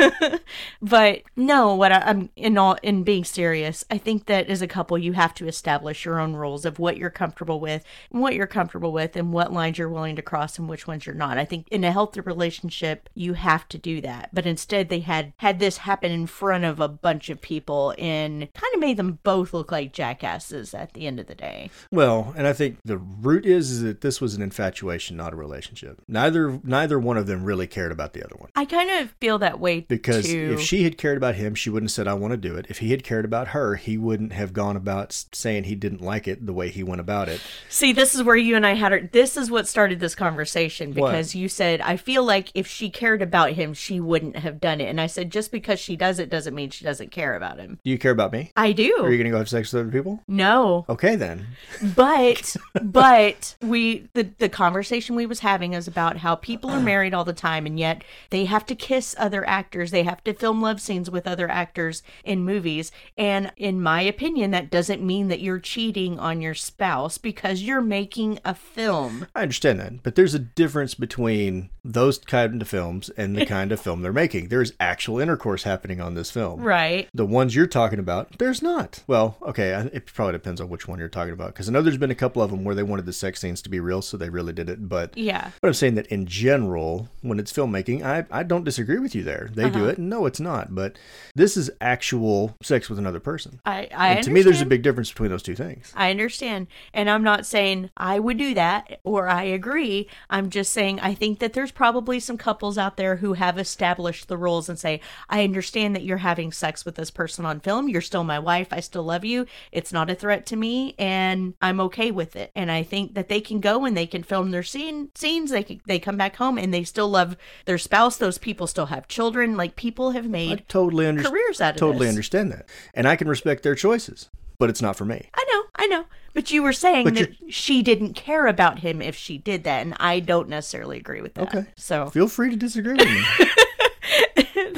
(laughs) but no. What I, I'm in all in being serious, I think that as a couple, you have to establish your own rules of what you're comfortable with, and what you're comfortable with, and what lines you're willing to cross and which ones you're not. I think in a healthy relationship, you have to do that. But instead, they had had this happen in front of a bunch of people and kind of made them both look like jackasses at the end of the day. Well, and I think the root is, is that this was an infatuation, not a relationship. Neither neither one of them really cared about the other one. I kind of feel that way Because too. if she had cared about him, she wouldn't have said, I want to do it. If he had cared about her, he wouldn't have gone about saying he didn't like it the way he went about it. See, this is where you and I had our, this is what started this conversation What? because you said, I feel like if she cared about him, she wouldn't have done it. And I said, just because she does it doesn't mean she doesn't care about him. Do you care about me? I do. Are you going to go have sex with other people? No. Okay, then. but but we the the conversation we was having is about how people are married all the time and yet they have to kiss other actors they have to film love scenes with other actors in movies and in my opinion that doesn't mean that you're cheating on your spouse because you're making a film I understand that, but there's a difference between those kind of films and the (laughs) kind of film they're making. There's actual intercourse happening on this film. right The ones you're talking about, there's not. Well, okay, it probably depends on which one you're talking about because I know there's been a couple of them where they wanted the sex scenes to be real, so they really did it. But yeah but I'm saying that in general, when it's filmmaking, I, I don't disagree with you there. They do uh-huh. it. No, it's not. But this is actual sex with another person. i i to me, there's a big difference between those two things. I understand. And I'm not saying I would do that or I agree. I'm just saying I think that there's probably some couples out there who have established the rules and say, I understand that you're having sex with this person on film. You're still my wife. I still love you. It's not a threat to me and I'm okay with it. And I think that they can go and they can film their scene scenes. They can, they come back home and they still love their spouse. Those people still have children. Like people have I made totally understand. careers out of Totally this. understand that, and I can respect their choices. But it's not for me. I know, I know. But you were saying But that she didn't care about him if she did that, and I don't necessarily agree with that. Okay. So Feel free to disagree with me. (laughs)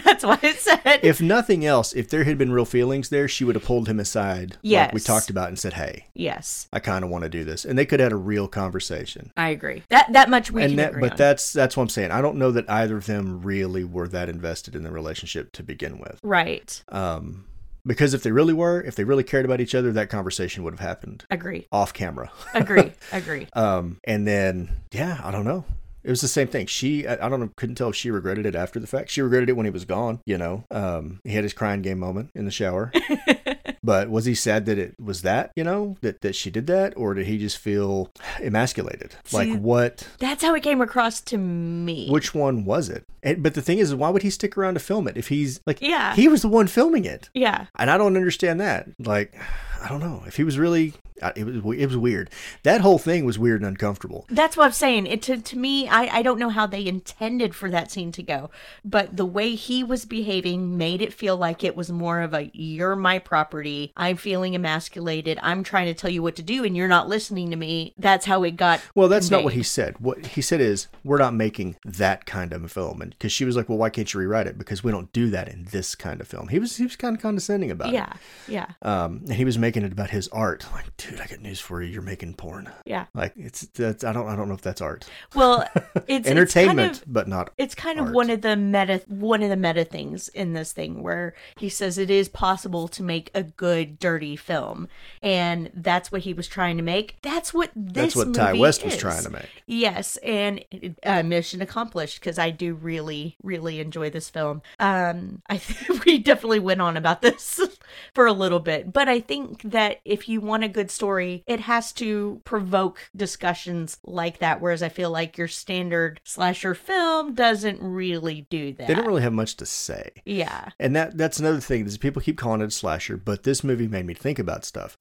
(laughs) that's what it said if nothing else, if there had been real feelings there, she would have pulled him aside, like we talked about, and said, "Hey, yes. I kind of want to do this," and they could have had a real conversation. I agree. That that much we and can that, but on. that's that's what I'm saying. I don't know that either of them really were that invested in the relationship to begin with. right. Um, because if they really were, if they really cared about each other, that conversation would have happened Agree. off camera. Agree. (laughs) Agree. Um, and then, yeah, I don't know. It was the same thing. She, I, I don't know, couldn't tell if she regretted it after the fact. She regretted it when he was gone, you know. Um, he had his crying game moment in the shower. (laughs) but was he sad that it was that, you know, that, that she did that? Or did he just feel emasculated? like, what, That's how it came across to me. which one was it? And, but the thing is, why would he stick around to film it if he's like, Yeah. he was the one filming it? yeah. And I don't understand that. Like, I don't know if he was really. uh, It was it was weird. That whole thing was weird and uncomfortable. That's what I'm saying. It to, to me, I, I don't know how they intended for that scene to go, but the way he was behaving made it feel like it was more of a "you're my property. I'm feeling emasculated. I'm trying to tell you what to do, and you're not listening to me." That's how it got. Well, that's not what he said. What he said is, "We're not making that kind of film." And because she was like, "Well, why can't you rewrite it? Because we don't do that in this kind of film." He was he was kind of condescending about it. Yeah, yeah. Um, and he was making it about his art. Like, dude, I got news for you. You're making porn. yeah. Like, it's that's I don't I don't know if that's art. Well, (laughs) it's Entertainment, It's kind of, but not. it's kind of one of the meta one of the meta things in this thing where he says it is possible to make a good dirty film and that's what he was trying to make that's what this That's what Ti West was trying to make. yes and uh, mission accomplished because i do really really enjoy this film um i (laughs) think we definitely went on about this (laughs) for a little bit. But I think that if you want a good story, it has to provoke discussions like that. Whereas I feel like your standard slasher film doesn't really do that. They don't really have much to say. Yeah. And that that's another thing is people keep calling it a slasher, but this movie made me think about stuff.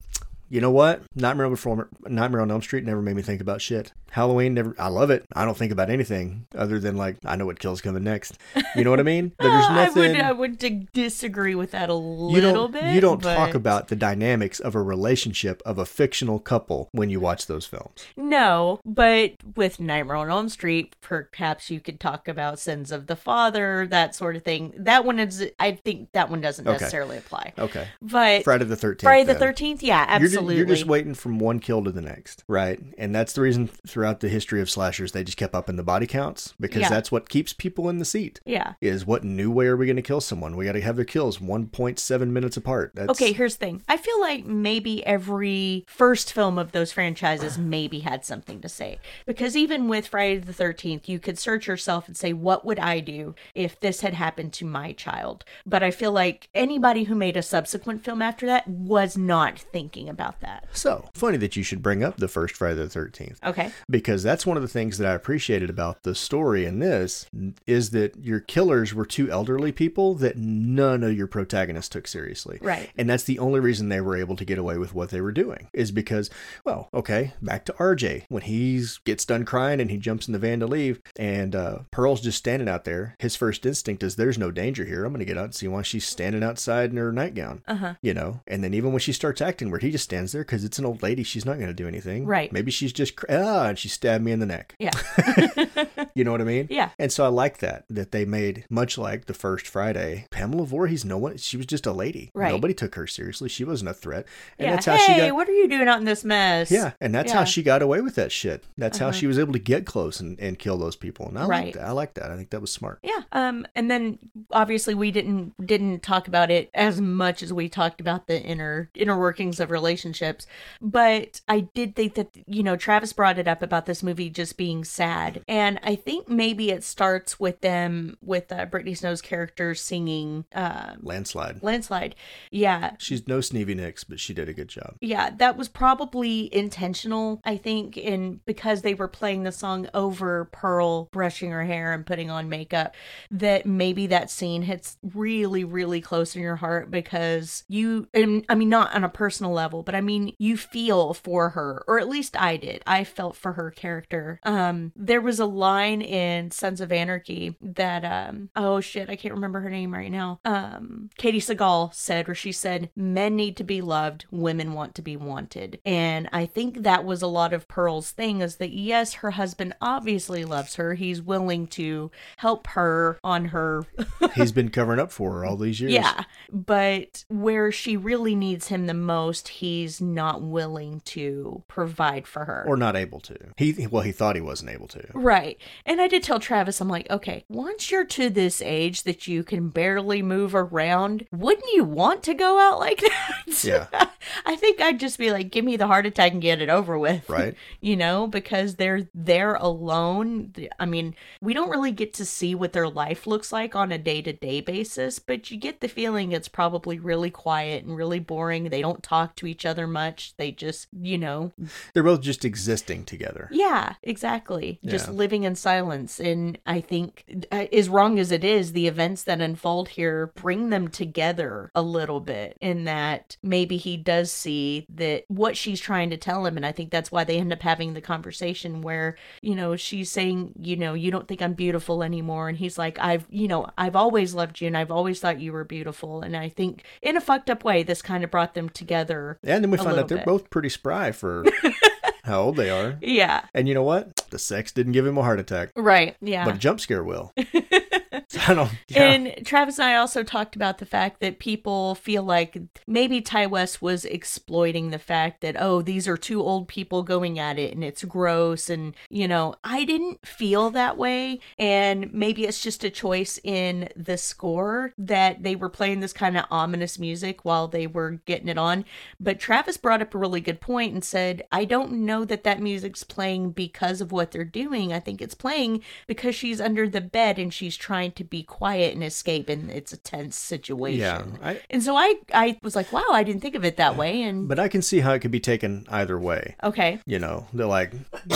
You know what? Nightmare Before Nightmare on Elm Street never made me think about shit. Halloween never. I love it. I don't think about anything other than like I know what kill's coming next. You know what I mean? (laughs) There's nothing. I would I would disagree with that a little you don't, bit. You don't but... talk about the dynamics of a relationship of a fictional couple when you watch those films. No, but with Nightmare on Elm Street, perhaps you could talk about sins of the father, that sort of thing. That one is. I think that one doesn't Okay. necessarily apply. Okay. But Friday the Thirteenth. Friday the Thirteenth, yeah, ju- absolutely. you're just waiting from one kill to the next, right? And that's the reason throughout the history of slashers they just kept up in the body counts because Yeah. that's what keeps people in the seat. yeah. Is what new way are we going to kill someone? We got to have their kills 1.7 minutes apart. That's, Okay, here's the thing. I feel like maybe every first film of those franchises maybe had something to say. Because even with Friday the 13th, you could search yourself and say, what would I do if this had happened to my child? But I feel like anybody who made a subsequent film after that was not thinking about that. So funny that you should bring up the first Friday the 13th. Okay. because that's one of the things that I appreciated about the story in this is that your killers were two elderly people that none of your protagonists took seriously. Right. And that's the only reason they were able to get away with what they were doing is because, well, okay, back to RJ. When he gets done crying and he jumps in the van to leave and uh, Pearl's just standing out there, his first instinct is there's no danger here. I'm going to get out and see why she's standing outside in her nightgown. Uh-huh. You know, and then even when she starts acting weird, he just stands there because it's an old lady. She's not going to do anything. Right. Maybe she's just, ah, and she stabbed me in the neck. Yeah. (laughs) You know what I mean? Yeah. And so I like that that they made much like the first Friday. Pamela Voorhees, no one. She was just a lady. Right. Nobody took her seriously. She wasn't a threat. And yeah. that's how hey, she got. what are you doing out in this mess? Yeah, and that's how she got away with that shit. That's how Uh-huh. she was able to get close and, and kill those people. And I like Right. that. I like that. I think that was smart. Yeah. Um and then obviously we didn't didn't talk about it as much as we talked about the inner inner workings of relationships. But I did think that you know Travis brought it up about this movie just being sad. And I think maybe it starts with them with uh, Brittany Snow's character singing uh Landslide. Landslide. Yeah. She's no Stevie Nicks, but she did a good job. Yeah, that was probably intentional, I think, in because they were playing the song over Pearl brushing her hair and putting on makeup, that maybe that scene hits really, really close in your heart because you, and I mean, not on a personal level, but I mean, you feel for her, or at least I did. I felt for her character. Um, there was a line in Sons of Anarchy that, um, oh shit, I can't remember her name right now. Um, Katey Sagal said, where she said, "Men need to be loved, women want to be wanted," and I think that was a lot of Pearl's thing is that yes, her husband obviously loves her. He's willing to help her on her (laughs) He's been covering up for her all these years. yeah, but where she really needs him the most, he's not willing to provide for her. Or not able to. He well, he thought he wasn't able to. Right. And I did tell Travis, I'm like, okay, once you're to this age that you can barely move around, wouldn't you want to go out like (laughs) that? Yeah. (laughs) I think I'd just be like, give me the heart attack and get it over with. (laughs) Right. You know, because they're there alone. I mean, we don't really get to see what their life looks like on a day to day basis, but you get the feeling it's probably really quiet and really boring. They don't talk to each other much. They just, you know, They're both just existing together. yeah, exactly. Just living in silence. And I think, uh, as wrong as it is, the events that unfold here bring them together a little bit in that maybe he does see that what she's trying to tell him. And I think that's why they end up having the conversation where, you know, she's saying, you know, you don't think I'm beautiful anymore. And he's like, I've, you know, I've always loved you and I've always thought you were beautiful. And I think in a fucked up way, this kind of brought them together. And then we find out they're bit. both pretty spry for (laughs) how old they are. Yeah. And you know what? The sex didn't give him a heart attack, Right. Yeah. but a jump scare will. (laughs) I don't. (laughs) Yeah. And Travis and I also talked about the fact that people feel like maybe Ti West was exploiting the fact that, oh, these are two old people going at it and it's gross. And, you know, I didn't feel that way. And maybe it's just a choice in the score that they were playing this kind of ominous music while they were getting it on. But Travis brought up a really good point and said, I don't know that that music's playing because of what they're doing. I think it's playing because she's under the bed and she's trying to be quiet and escape, and it's a tense situation. Yeah, I, And so I, I was like, wow, I didn't think of it that way. And but I can see how it could be taken either way. okay, You know, they're like, (laughs)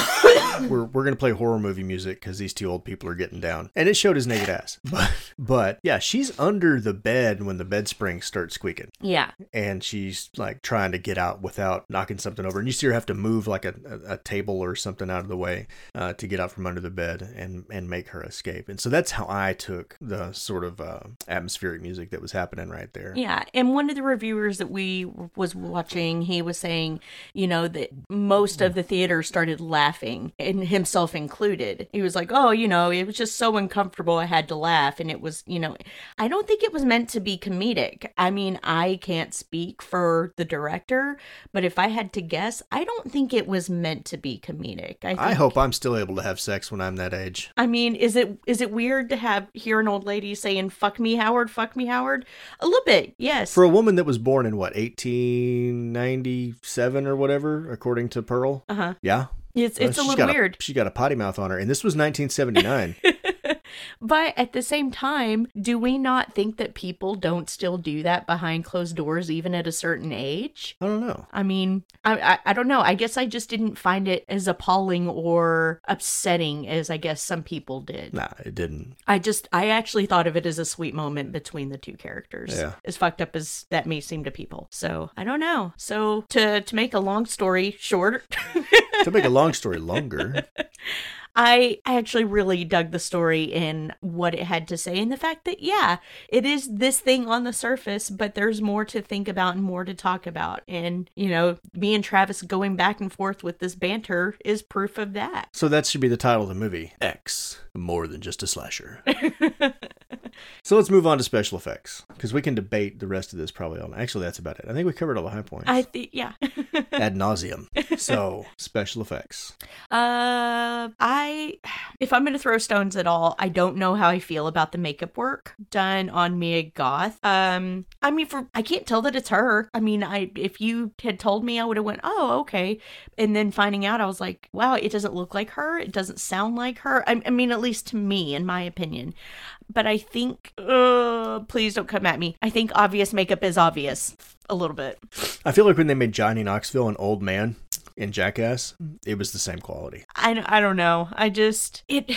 (laughs) we're we're gonna play horror movie music because these two old people are getting down, and it showed his naked (laughs) ass. But but yeah, she's under the bed when the bed springs start squeaking, yeah, and she's like trying to get out without knocking something over, and you see her have to move like a, a, a table or something out of the way uh, to get out from under the bed and and make her escape. And so that's how I took the sort of uh, atmospheric music that was happening right there. yeah. And one of the reviewers that we was watching, he was saying, you know, that most of the theater started laughing, and himself included. He was like, oh, you know, it was just so uncomfortable, I had to laugh, and it was, you know, I don't think it was meant to be comedic. I mean, I can't speak for the director, but if I had to guess, I don't think it was meant to be comedic. I, think, I hope I'm still able to have sex when I'm that age. I mean, is it is it weird to have hear an old lady saying "fuck me, Howard, fuck me, Howard"? A little bit, yes. For a woman that was born in what 1897 or whatever, according to Pearl. uh huh. Yeah, It's uh, it's a little weird, she got a potty mouth on her, and this was 1979. (laughs) but at the same time, do we not think that people don't still do that behind closed doors, even at a certain age? I don't know. I mean, I, I I don't know. I guess I just didn't find it as appalling or upsetting as I guess some people did. Nah, it didn't. I just I actually thought of it as a sweet moment between the two characters. Yeah. As fucked up as that may seem to people. So I don't know. So to to make a long story short, To make a long story longer, (laughs) I I actually really dug the story in what it had to say and the fact that yeah, it is this thing on the surface, but there's more to think about and more to talk about. And you know, me and Travis going back and forth with this banter is proof of that. so that should be the title of the movie. X, more than just a slasher. (laughs) so let's move on to special effects because we can debate the rest of this probably all. Actually, that's about it. I think we covered all the high points I think yeah. (laughs) ad nauseum. So special effects. Uh, I, if I'm gonna throw stones at all, I don't know how I feel about the makeup work done on Mia Goth. Um, I mean, for I can't tell that it's her. I mean, I if you had told me, I would have went, oh, okay, and then finding out, I was like, wow, it doesn't look like her. It doesn't sound like her. I, I mean, at least to me, in my opinion. But I think, uh, please don't come at me. I think obvious makeup is obvious a little bit. I feel like when they made Johnny Knoxville an old man in Jackass, it was the same quality. I, I don't know. I just it.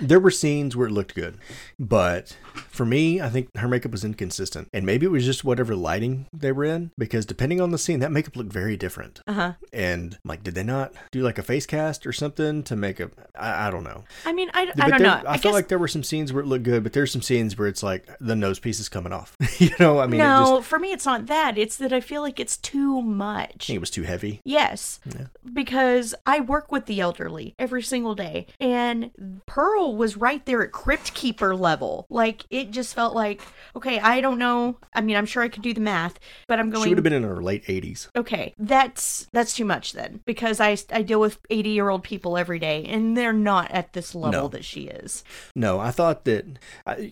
There were scenes where it looked good, but for me, I think her makeup was inconsistent. And maybe it was just whatever lighting they were in, because depending on the scene, that makeup looked very different. Uh huh. And like, did they not do like a face cast or something to make a? I, I don't know. I mean, I, I but don't there, know. I, I, feel like there were some scenes where it looked good, but there's some scenes where it's like the nose piece is coming off. (laughs) you know, I mean, it just, no, for me, it's not that. It's that I feel like it's too much. it was too heavy. Yes, Yeah. because I work with the elderly every single day, and Pearl was right there at Crypt Keeper level. Like it just felt like, okay, I don't know. I mean, I'm sure I could do the math, but I'm going. She would have been in her late 80s. Okay, that's that's too much then, because I I deal with 80 year old people every day, and they're not at this level No. that she is. No, I thought that. I,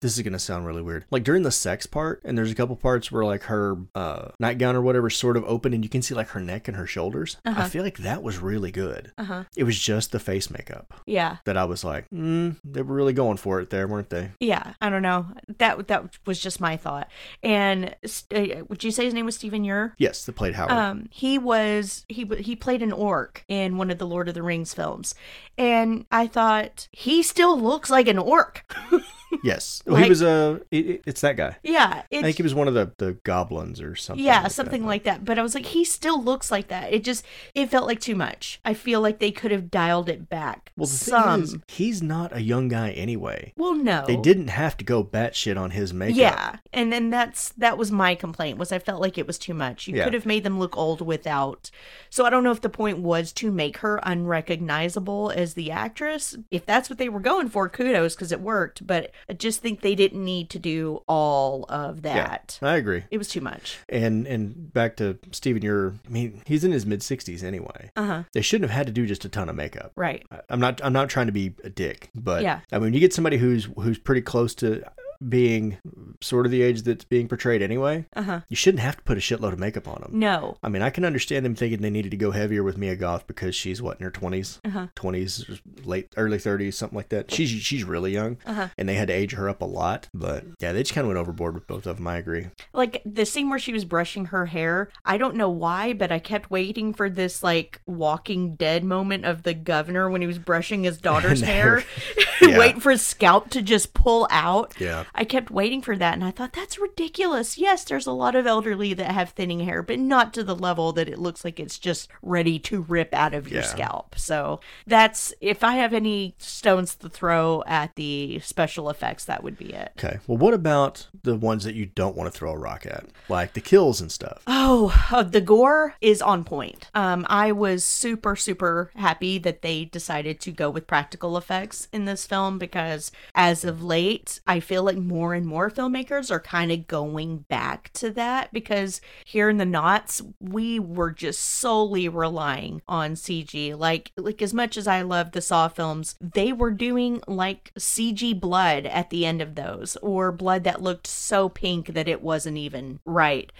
this is gonna sound really weird. Like during the sex part, and there's a couple parts where like her uh, nightgown or whatever sort of open, and you can see like her neck and her shoulders. I feel like that was really good. Uh huh. It was just the face makeup Yeah. that I was like, mm, they were really going for it there, weren't they? Yeah, I don't know. That that was just my thought. And uh, would you say his name was Stephen Ure? Yes, that played Howard. Um, he was he he played an orc in one of the Lord of the Rings films, and I thought he still looks like an orc. (laughs) yes, Well, he was a. it- it- it's that guy. yeah, I think he was one of the the goblins or something. yeah, like that. something like that. But I was like, he still looks like that. It just it felt like too much. I feel like they could have dialed it back Well, some. is, he's not a young guy anyway. well, no, They didn't have to go batshit on his makeup. Yeah, and then that's that was my complaint was I felt like it was too much. You Yeah. could have made them look old without. So I don't know if the point was to make her unrecognizable as the actress. If that's what they were going for, kudos because it worked. But I just think they didn't need to do all of that. I agree. It was too much. And and back to Stephen Ure I mean, he's in his mid sixties anyway. Uh huh. They shouldn't have had to do just a ton of makeup. Right. I'm not I'm not trying to be a dick, but Yeah. I mean, you get somebody who's who's pretty close to being sort of the age that's being portrayed anyway, Uh-huh. you shouldn't have to put a shitload of makeup on them. No. I mean, I can understand them thinking they needed to go heavier with Mia Goth because she's what in her 20s, Uh-huh. 20s, late early 30s, something like that. She's she's really young, Uh-huh. and they had to age her up a lot. But yeah, they just kind of went overboard with both of them. I agree. Like the scene where she was brushing her hair, I don't know why, but I kept waiting for this like Walking Dead moment of the governor when he was brushing his (laughs) daughter's hair, (laughs) Yeah. (laughs) waiting for his scalp to just pull out. Yeah. I kept waiting for that and I thought that's ridiculous. Yes, there's a lot of elderly that have thinning hair, but not to the level that it looks like it's just ready to rip out of your Yeah. scalp. So that's if I have any stones to throw at the special effects, that would be it. Okay. Well, what about the ones that you don't want to throw a rock at, like the kills and stuff? Oh, uh, the gore is on point. Um, I was super, super happy that they decided to go with practical effects in this film because as of late, I feel like more and more filmmakers are kind of going back to that because here in the knots, we were just solely relying on CG. Like, like as much as I love the Saw films, they were doing like CG blood at the end of those or blood that looked so pink that it wasn't even right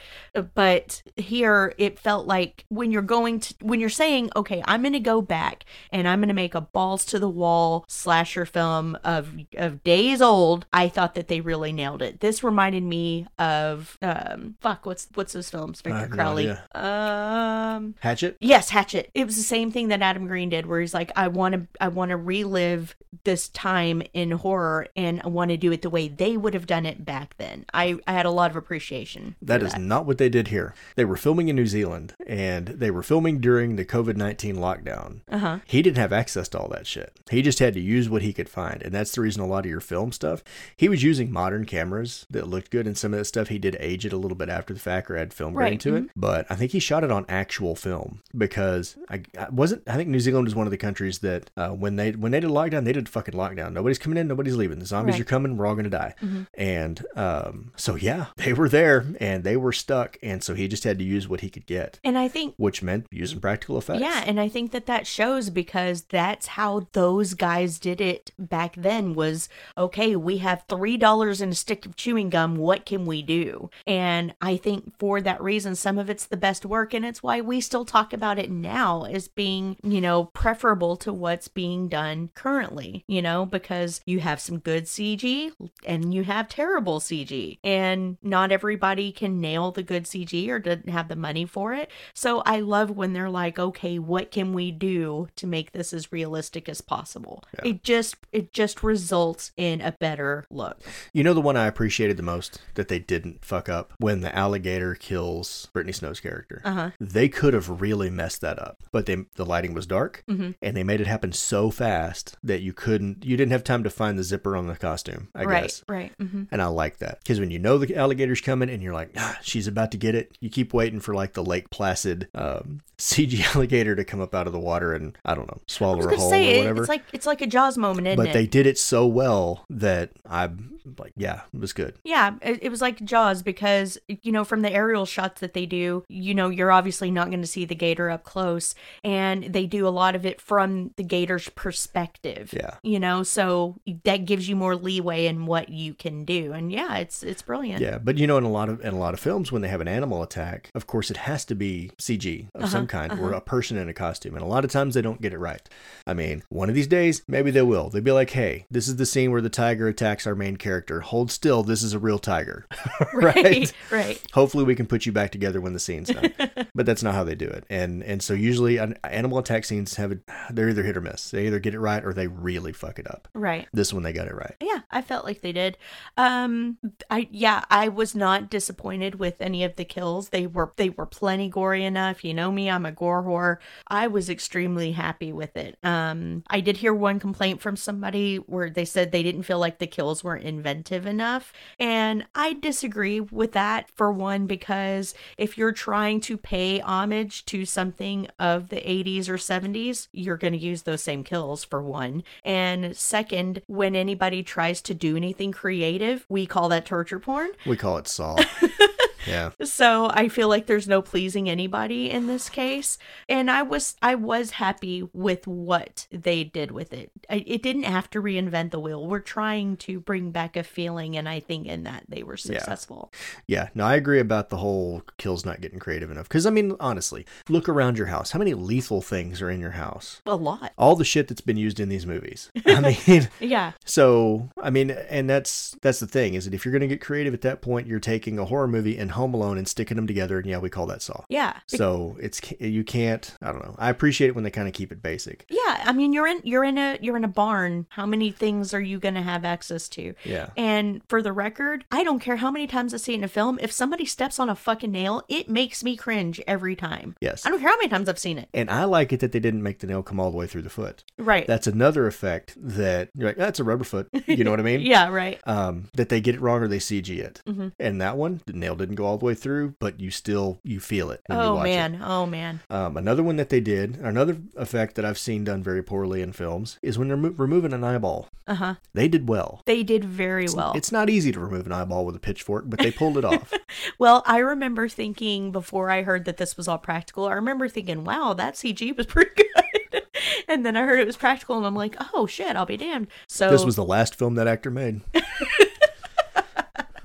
but here it felt like when you're going to when you're saying okay i'm going to go back and i'm going to make a balls to the wall slasher film of of days old i thought that they really nailed it this reminded me of um fuck what's what's those films victor no crowley idea. um Hatchet. Yes, Hatchet. It was the same thing that Adam Green did, where he's like, I want to, I want to relive this time in horror, and I want to do it the way they would have done it back then. I, I had a lot of appreciation. That is not what they did here. They were filming in New Zealand and they were filming during the COVID 19 lockdown. Uh-huh. He didn't have access to all that shit. He just had to use what he could find. And that's the reason a lot of your film stuff, he was using modern cameras that looked good. And some of that stuff he did age it a little bit after the fact or add film grain Right, to it. But I think he shot it on actual film because I, I wasn't, I think New Zealand was one of the countries that uh, when they when they did lockdown, they did fucking lockdown. Nobody's coming in, nobody's leaving. The zombies Right. are coming, we're all going to die. And um, so, yeah, they were there and they were stuck. And so he just had to use what he could get, And I think which meant using practical effects. Yeah, and I think that that shows because that's how those guys did it back then was okay, we have $3 and a stick of chewing gum, what can we do? And I think for that reason some of it's the best work and it's why we still talk about it now as being, you know, preferable to what's being done currently, you know, because you have some good CG and you have terrible CG and not everybody can nail the good CG or doesn't have the money for it. So I love when they're like, okay, what can we do to make this as realistic as possible? It just it just results in a better look. You know the one I appreciated the most that they didn't fuck up when the alligator kills Brittany Snow's character. Uh-huh. They could have really messed that up, but they the lighting was dark Mm-hmm. and they made it happen so fast that you couldn't you didn't have time to find the zipper on the costume. I right, guess. right. hmm And I like that because when you know the alligator's coming and you're like, ah, she's about to get it, you keep waiting for like the Lake Placid um, CG (laughs) alligator to come up out of the water and I don't know swallow I was her gonna whole say or whatever. it's like it's like a Jaws moment, isn't but it? they did it so well that I'm like, yeah, it was good. Yeah, it, it was like Jaws because, you know, from the aerial shots that they do, you know, you're obviously not going to see the gator up close. And they do a lot of it from the gator's perspective. Yeah. You know, so that gives you more leeway in what you can do. And yeah, it's it's brilliant. Yeah, but you know, in a lot of in a lot of films, when they have an animal attack, of course, it has to be CG of Uh-huh, some kind or a person in a costume, and a lot of times they don't get it right. I mean, one of these days, maybe they will. They'll be like, "Hey, this is the scene where the tiger attacks our main character. Hold still. This is a real tiger." (laughs) (laughs) right? right. right. Hopefully, we can put you back together when the scene's done. (laughs) but that's not how they do it. And and so usually, an, animal attack scenes have a, they're either hit or miss. They either get it right or they really fuck it up. Right. This one they got it right. Yeah, I felt like they did. Um I yeah, I was not disappointed with any of the kills. They were they were plenty gory enough. You know me, I'm a gore whore. I was extremely happy with it. Um I did hear one complaint from somebody where they said they didn't feel like the kills weren't inventive enough, and I disagree with that for one because if you're trying to pay homage to something of the 80s or 70s, you're going to use those same kills for one. And second, when anybody tries to do anything creative, we call that torture porn. We call it Saw. (laughs) Yeah. so I feel like there's no pleasing anybody in this case, and I was I was happy with what they did with it. I, it didn't have to reinvent the wheel. We're trying to bring back a feeling, and I think in that they were successful. Yeah, no, I agree about the whole kills not getting creative enough. Because, I mean, honestly, look around your house. How many lethal things are in your house? A lot. All the shit that's been used in these movies. I (laughs) mean, Yeah. so, I mean, and that's that's the thing is that if you're going to get creative at that point, you're taking a horror movie and Home Alone and sticking them together, and yeah, we call that Saw. Yeah. So it's you can't. I don't know. I appreciate it when they kind of keep it basic. Yeah, I mean you're in you're in a you're in a barn. How many things are you going to have access to? Yeah. And for the record, I don't care how many times I see it in a film. If somebody steps on a fucking nail, it makes me cringe every time. Yes. I don't care how many times I've seen it. And I like it that they didn't make the nail come all the way through the foot. Right. That's another effect that you're like, that's a rubber foot. You know what I mean? (laughs) yeah, right. um, that they get it wrong or they CG it. Mhm. And that one, the nail didn't go all the way through, but you still you feel it when you Oh watch man. Oh man. it. Um, another one that they did, another effect that I've seen done very poorly in films, is when they're mo- removing an eyeball. Uh-huh. They did well. They did very well. It's not easy to remove an eyeball with a pitchfork, but they pulled it off. (laughs) Well, I remember thinking before I heard that this was all practical, I remember thinking, wow, that CG was (laughs) pretty good. and then I heard it was practical and I'm like, oh shit, I'll be damned. So This was the last film that actor made. (laughs)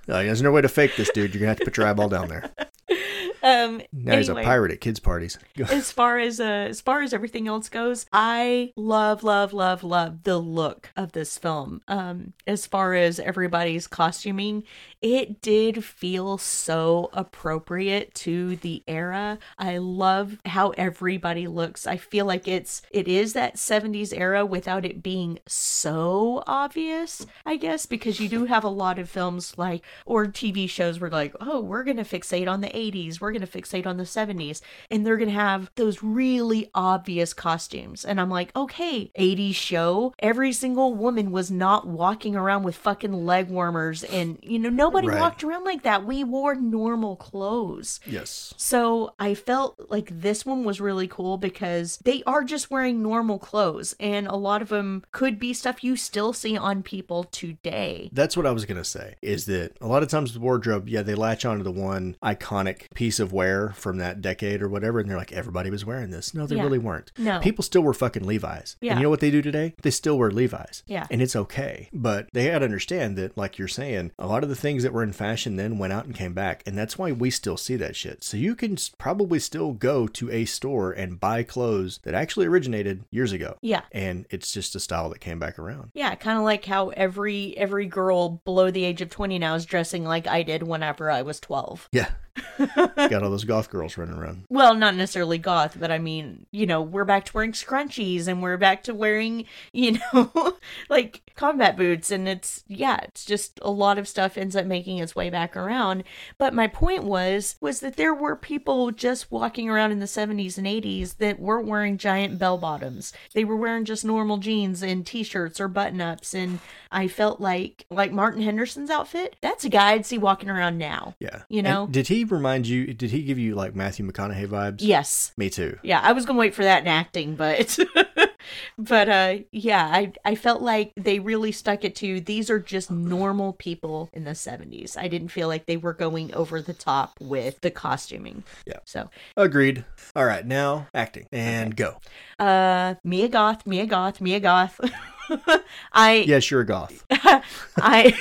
Like, there's no way to fake this, dude. You're gonna have to put your eyeball down there. Um Now he's a pirate at kids' parties. (laughs) as far as uh, as far as everything else goes, I love, love, love, love the look of this film. Um, as far as everybody's costuming, it did feel so appropriate to the era. I love how everybody looks. I feel like it's it is that 70s era without it being so obvious, I guess, because you do have a lot of films like or TV shows where like, oh, we're gonna fixate on the 80s, we're gonna fixate on the 70s, and they're gonna have those really obvious costumes. And I'm like, okay, 80s show, every single woman was not walking around with fucking leg warmers, and you know, nobody Right. walked around like that. We wore normal clothes. Yes. So I felt like this one was really cool because they are just wearing normal clothes, and a lot of them could be stuff you still see on people today. That's what I was gonna say. Is that a lot of times the wardrobe, yeah, they latch onto the one iconic piece of wear from that decade or whatever, and they're like, everybody was wearing this. No, they Yeah. really weren't. No. People still wear fucking Levi's. Yeah. And you know what they do today? They still wear Levi's. Yeah. And it's okay. But they had to understand that, like you're saying, a lot of the things that were in fashion then went out and came back. And that's why we still see that shit. So you can probably still go to a store and buy clothes that actually originated years ago. Yeah. And it's just a style that came back around. Yeah, kind of like how every every girl below the age of 20 now is dressing like I did whenever I was 12. Yeah. (laughs) Got all those goth girls running around. Well, not necessarily goth, but I mean, you know, we're back to wearing scrunchies and we're back to wearing, you know, (laughs) like combat boots and it's yeah, it's just a lot of stuff ends up making its way back around. But my point was was that there were people just walking around in the 70s and 80s that weren't wearing giant bell bottoms. They were wearing just normal jeans and t-shirts or button-ups and I felt like like Martin Henderson's outfit, that's a guy I'd see walking around now. Yeah. You And know? did he remind you, did he give you like Matthew McConaughey vibes? Yes. Me too. Yeah, I was gonna wait for that in acting, but (laughs) but uh yeah, I I felt like they really stuck it to these are just normal people in the 70s. I didn't feel like they were going over the top with the costuming. Yeah. So, Agreed. All right. Now acting and go. uh Mia Goth, Mia Goth, Mia Goth. (laughs) I Yes, you're a goth. (laughs) I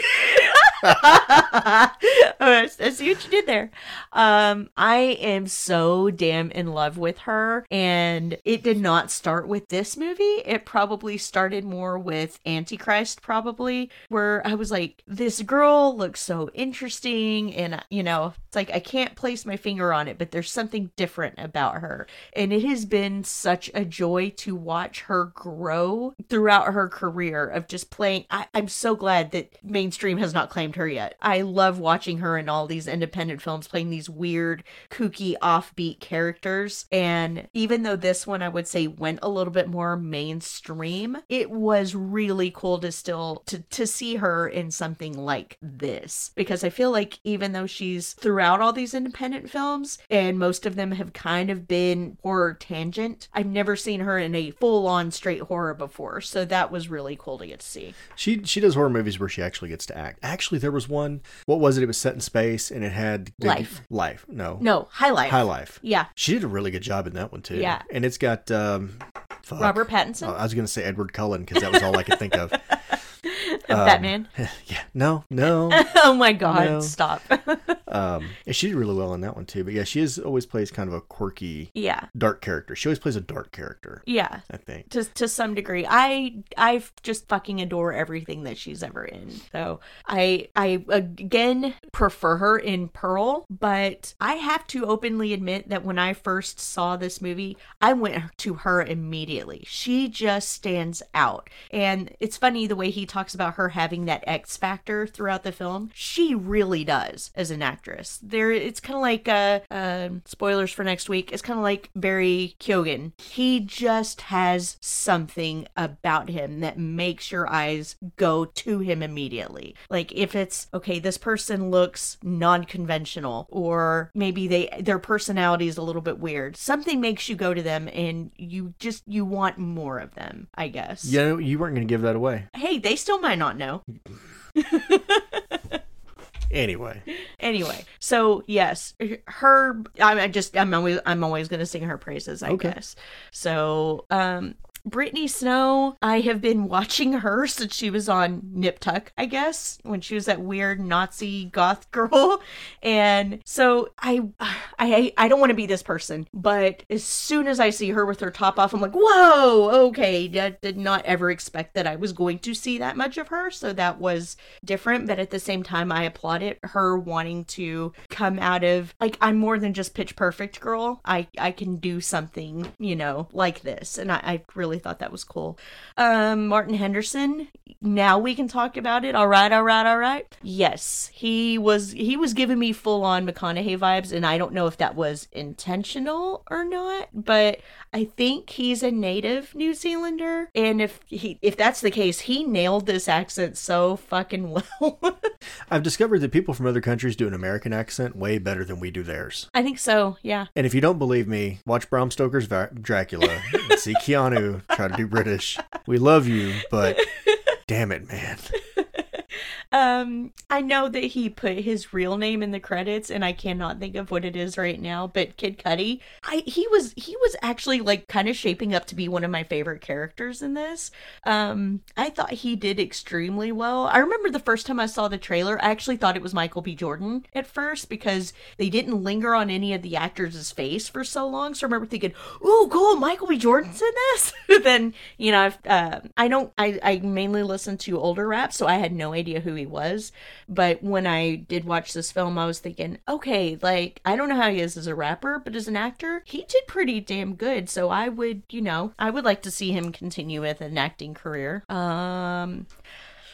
(laughs) I see what you did there. Um, I am so damn in love with her, and it did not start with this movie. It probably started more with Antichrist, probably, where I was like, this girl looks so interesting, and you know, it's like I can't place my finger on it, but there's something different about her, and it has been such a joy to watch her grow throughout her career of just playing. I, I'm so glad that mainstream has not claimed her yet. I love watching her in all these independent films playing these weird, kooky, offbeat characters. And even though this one I would say went a little bit more mainstream, it was really cool to still to to see her in something like this because I feel like even though she's throughout all these independent films and most of them have kind of been horror tangent, I've never seen her in a full on straight horror before. So that was really cool to get to see. She she does horror movies where she actually gets to act. Actually, there was one. What was it? It was set in space and it had Life. Life. No. No, High Life. High Life. Yeah. She did a really good job in that one too. Yeah. And it's got um, fuck. Robert Pattinson. Oh, I was gonna say Edward Cullen because that was all I could think of. (laughs) (laughs) Um, Batman. (laughs) Yeah. No. No. (laughs) oh my god, no. stop. Um, and she did really well in that one too. But yeah, she is always plays kind of a quirky, yeah. dark character. She always plays a dark character. Yeah. I think. To, to some degree i i just fucking adore everything that she's ever in so i i again prefer her in pearl but i have to openly admit that when i first saw this movie i went to her immediately she just stands out and it's funny the way he talks about her having that x factor throughout the film she really does as an actress. There it's kind of like uh, uh spoilers for next week. It's kind of like barry keoghan. He just has something about him that makes your eyes go to him immediately. Like if it's okay this person looks non-conventional or maybe they their personality is a little bit weird something makes you go to them and you just you want more of them i guess. Yeah, you weren't gonna give that away. hey they still might not know. Anyway, anyway so yes her i'm I just i'm always i'm always going to sing her praises i Okay. guess. So um Brittany Snow, I have been watching her since she was on Nip Tuck, I guess, when she was that weird Nazi goth (laughs) girl. And so I I I don't want to be this person, but as soon as I see her with her top off, I'm like, whoa, okay. I did not ever expect that I was going to see that much of her. So that was different. But at the same time, I applaud it. Her wanting to come out of like I'm more than just pitch perfect girl. I I can do something, you know, like this. And I, I really thought that was cool. Um Martin Henderson, now we can talk about it. All right, all right, all right. Yes, he was he was giving me full on McConaughey vibes, and I don't know if that was intentional or not, but I think he's a native New Zealander, and if he if that's the case, he nailed this accent so fucking well. (laughs) I've discovered that people from other countries do an American accent way better than we do theirs. I think so. Yeah. And if you don't believe me, watch Bram Stoker's Va- Dracula and see Keanu try to do British. We love you, but damn it, man. (laughs) Um, I know that he put his real name in the credits, and I cannot think of what it is right now. But Kid Cudi, I he was he was actually like kind of shaping up to be one of my favorite characters in this. Um, I thought he did extremely well. I remember the first time I saw the trailer, I actually thought it was Michael B. Jordan at first because they didn't linger on any of the actors' face for so long. So I remember thinking, "Ooh, cool, Michael B. Jordan's in this." (laughs) then you know, uh, I don't, I I mainly listen to older rap, so I had no idea who he was. But when I did watch this film, I was thinking, okay, like, I don't know how he is as a rapper, but as an actor, he did pretty damn good. So I would, you know, I would like to see him continue with an acting career. Um,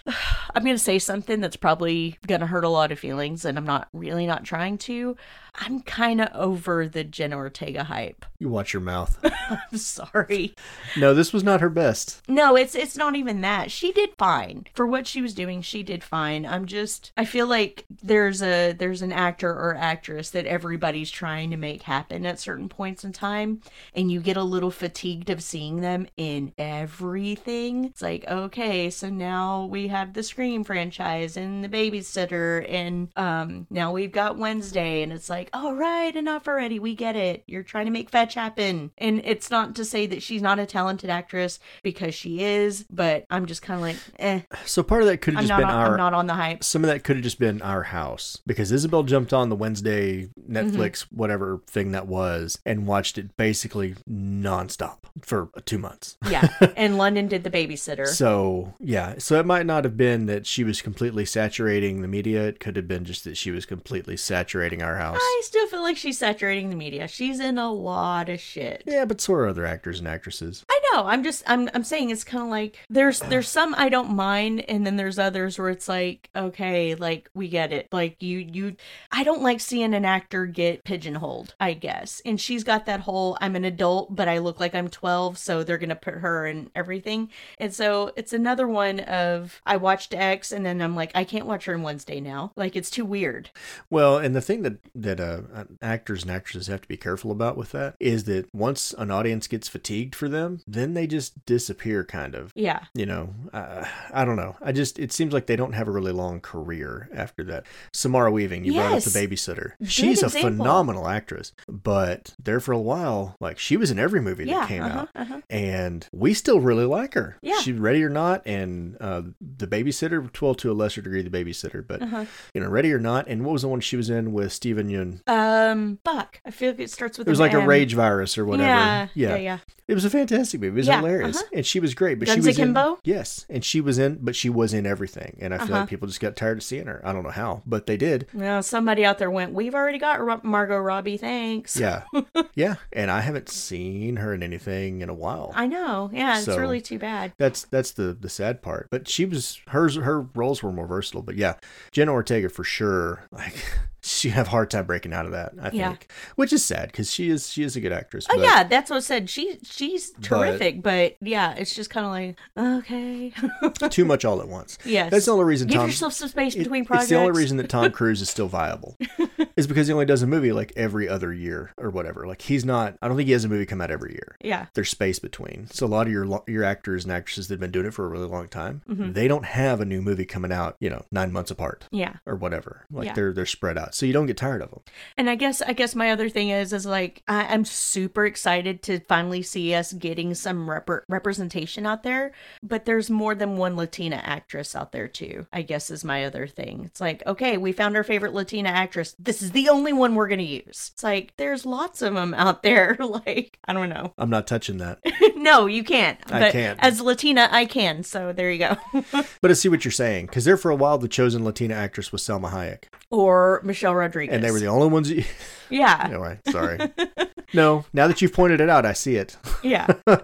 (sighs) I'm going to say something that's probably going to hurt a lot of feelings, and I'm not really not trying to. I'm kind of over the Jenna Ortega hype. You watch your mouth. (laughs) I'm sorry. No, this was not her best. No, it's it's not even that. She did fine. For what she was doing, she did fine. I'm just I feel like there's a there's an actor or actress that everybody's trying to make happen at certain points in time and you get a little fatigued of seeing them in everything. It's like, okay, so now we have the Scream franchise and the babysitter and um now we've got Wednesday and it's like, all right, enough already. We get it. You're trying to make fetch happen. And it's not to say that she's not a talented actress because she is, but I'm just kind of like, eh. So part of that could have just been on, our I'm not on the hype. some of that could have just been our house because Isabel jumped on the Wednesday Netflix whatever thing that was and watched it basically nonstop for two months. Yeah. (laughs) and London did the babysitter. So yeah, so it might not have been that she was completely saturating the media. It could have been just that she was completely saturating our house. I still feel like she's saturating the media. She's in a lot of shit. Yeah, but so are other actors and actresses. I know. I'm just I'm I'm saying it's kind of like there's there's some I don't mind and then there's others where it's like okay, like we get it. Like you you I don't like seeing an actor get pigeonholed, I guess. And she's got that whole I'm an adult but I look like I'm 12, so they're to put her in everything. And so it's another one of I watched X and then I'm like I can't watch her on Wednesday now. Like it's too weird. Well, and the thing that that uh, actors and actresses have to be careful about with that is that once an audience gets fatigued for them, then they just disappear, kind of. Yeah. You know, uh, I don't know. I just it seems like they don't have a really long career after that. Samara Weaving, you brought up the babysitter. Good She's a phenomenal actress, but there for a while, like she was in every movie Yeah. that came uh-huh, out. uh-huh. And we still really like her. Yeah. She's ready or not, and uh, the babysitter, well, to a lesser degree, the babysitter, but Uh-huh. you know, ready or not. And what was the one she was in with Steven Yeun? Um, fuck. I feel like it starts with. It was like a M. rage virus or whatever. Yeah, yeah, yeah. It was a fantastic movie. It was Yeah, hilarious, uh-huh. and she was great. But Guns she was in Akimbo? yes, and she was in, but she was in everything. And I feel Uh-huh. like people just got tired of seeing her. I don't know how, but they did. Well, somebody out there went. We've already got Ro- Margot Robbie. Thanks. Yeah, (laughs) yeah. And I haven't seen her in anything in a while. I know. Yeah, it's So- really too bad. That's that's the the sad part. But she was hers her roles were more versatile. But yeah, Jenna Ortega for sure. Like (laughs) she have a hard time breaking out of that. I think, Yeah. which is sad because she is she is a good actress. Oh but- yeah, that's what I said. She she's terrific, but, yeah, it's just kind of like okay. (laughs) too much all at once. yes. That's the only reason Give Tom. yourself some space it- between projects. It's the only reason that Tom (laughs) Cruise is still viable, (laughs) is because he only does a movie like every other year or whatever. Like he's not. I don't think he has a movie come out every year. Yeah. There's space between. So a lot of your your actors and actresses that've been doing it for a really long time, Mm-hmm. they don't have a new movie coming out, you know, nine months apart Yeah. or whatever. Like Yeah. they're they're spread out, so you don't get tired of them. And I guess I guess my other thing is is like I, I'm super excited to finally see us getting some rep- representation out there. But there's more than one Latina actress out there too. I guess is my other thing. It's like okay, we found our favorite Latina actress. This is the only one we're gonna use. It's like there's lots of them out there. (laughs) like I don't know. I'm not touching that, (laughs) no, you can't. I can't. As Latina, I can. So there you go. (laughs) but I see what you're saying because there for a while the chosen Latina actress was Salma Hayek, or Michelle Rodriguez. and they were the only ones. You... (laughs) yeah. anyway, sorry. (laughs) no, now that you've pointed it out, I see it. Yeah. (laughs)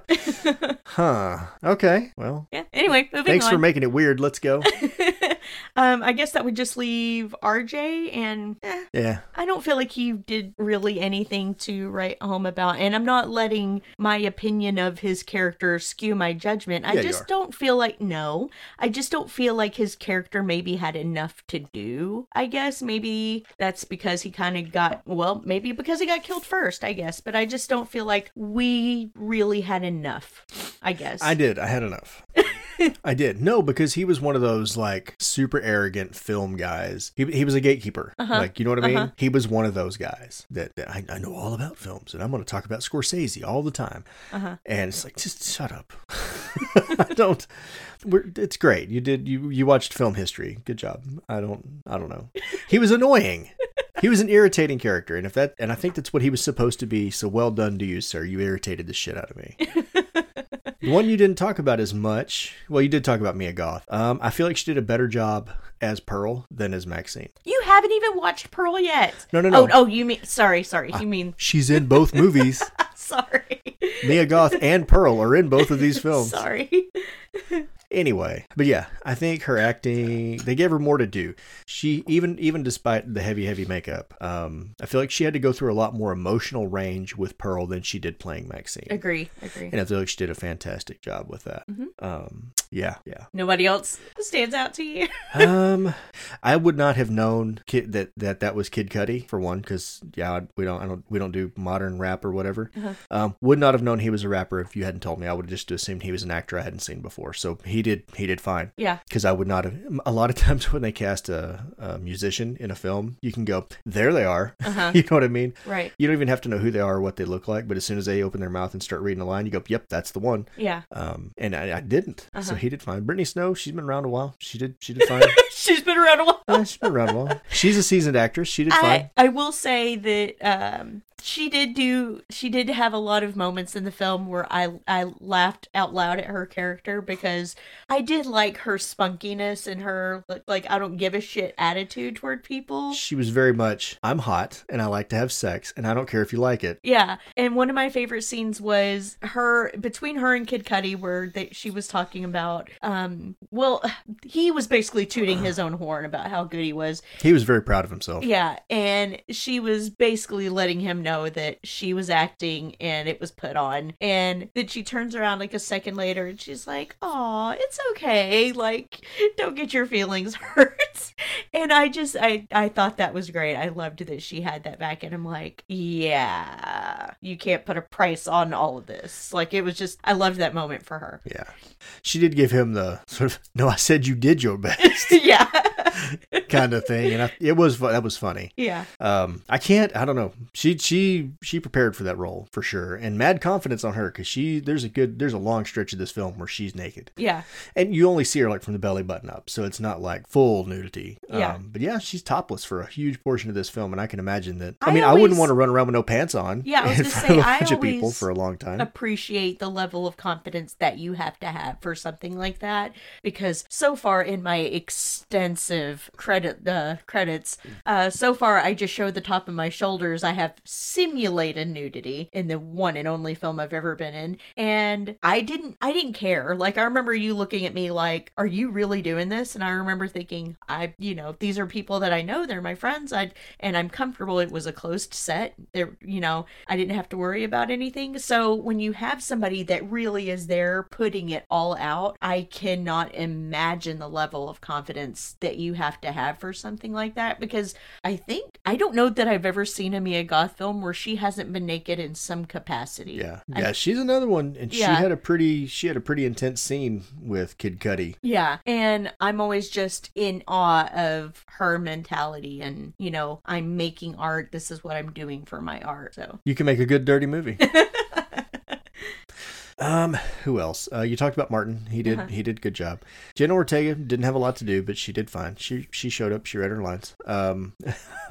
Huh. Okay. Well, yeah. Anyway, moving thanks on. for making it weird. Let's go. Um, I guess that would just leave RJ, and eh, Yeah. I don't feel like he did really anything to write home about. And I'm not letting my opinion of his character skew my judgment. I Yeah, just don't feel like no. I just don't feel like his character maybe had enough to do. I guess maybe that's because he kind of got well, maybe because he got killed first. I guess, but I just don't feel like we really had enough. I guess I did. I had enough. (laughs) (laughs) I did. No, because he was one of those like super arrogant film guys. He, he was a gatekeeper. Like, you know what I mean? Uh-huh. He was one of those guys that, that I, I know all about films and I'm going to talk about Scorsese all the time. Uh-huh. And it's like, just shut up. (laughs) I don't. We're, it's great. You did. You you watched film history. Good job. I don't. I don't know. He was annoying. He was an irritating character, and if that, and I think that's what he was supposed to be. So well done to you, sir. You irritated the shit out of me. (laughs) The one you didn't talk about as much. Well, you did talk about Mia Goth. Um, I feel like she did a better job as Pearl than as Maxine. You haven't even watched Pearl yet. No, no, no. Oh, oh, you mean sorry, sorry. You mean She's in both movies. (laughs) sorry. Mia Goth and Pearl are in both of these (laughs) films. Sorry. Anyway, but yeah, I think her acting they gave her more to do. She even even despite the heavy heavy makeup, um, I feel like she had to go through a lot more emotional range with Pearl than she did playing Maxine. Agree. Agree. And I feel like she did a fantastic job with that. Mm-hmm. Um, yeah, yeah. Nobody else stands out to you. (laughs) um, I would not have known kid, that that that was Kid Cudi for one, because yeah, we don't I don't we don't do modern rap or whatever. Uh-huh. Um, would not have known he was a rapper if you hadn't told me. I would have just assumed he was an actor I hadn't seen before. So he did he did fine. Yeah. Because I would not have. A lot of (laughs) times when they cast a, a musician in a film, you can go there they are. (laughs) Uh-huh. you know what I mean? Right. You don't even have to know who they are or what they look like, but as soon as they open their mouth and start reading a line, you go, "Yep, that's the one." Yeah. Um, and I, I didn't, Uh-huh. He did fine. Brittany Snow, she's been around a while. She did, she did (laughs) fine. She's been around a while. Uh, she's been around a while. She's a seasoned actress. She did fine. I, I will say that um, she did do she did have a lot of moments in the film where I I laughed out loud at her character because I did like her spunkiness and her like I don't give a shit attitude toward people. She was very much, I'm hot and I like to have sex and I don't care if you like it. Yeah, and one of my favorite scenes was her between her and Kid Cudi, where they, she was talking about. Um, well, he was basically tooting his own horn about how good he was. He was very proud of himself. Yeah, and she was basically letting him know that she was acting and it was put on, and then she turns around like a second later and she's like, "Oh, it's okay. Like, don't get your feelings (laughs) hurt." And I just, I, I thought that was great. I loved that she had that back, and I'm like, yeah, you can't put a price on all of this. Like it was just I loved that moment for her. Yeah. She did give him the sort of, no, I said you did your best (laughs) yeah. kind of thing. And I, it was, that was funny. yeah. Um, I can't, I don't know. She, she, she prepared for that role for sure. And mad confidence on her because she, there's a good, there's a long stretch of this film where she's naked. Yeah. And you only see her like from the belly button up. So it's not like full nudity. Yeah. Um, but yeah, she's topless for a huge portion of this film. And I can imagine that. I, I mean, I wouldn't want to run around with no pants on. Yeah, I was (laughs) in gonna front say, of a I of people always for a long time. appreciate the level of confidence that you have to have for something like that because so far in my extensive credit uh, credits uh, so far i just showed the top of my shoulders i have simulated nudity in the one and only film i've ever been in and i didn't i didn't care. Like i remember you looking at me like are you really doing this? And i remember thinking i you know these are people that i know they're my friends i and i'm comfortable it was a closed set there you know i didn't have to worry about anything. So when you have somebody that really is there putting it all out i cannot imagine the level of confidence that you have to have for something like that because i think i don't know that i've ever seen a mia goth film where she hasn't been naked in some capacity Yeah, I- yeah, she's another one, and she had a pretty, she had a pretty intense scene with Kid Cudi. Yeah. And I'm always just in awe of her mentality and, you know, I'm making art. This is what I'm doing for my art. So, You can make a good dirty movie. (laughs) um, who else? Uh, you talked about Martin. He did, Uh-huh. he did a good job. Jenna Ortega didn't have a lot to do, but she did fine. She she showed up. She read her lines. Um, (laughs)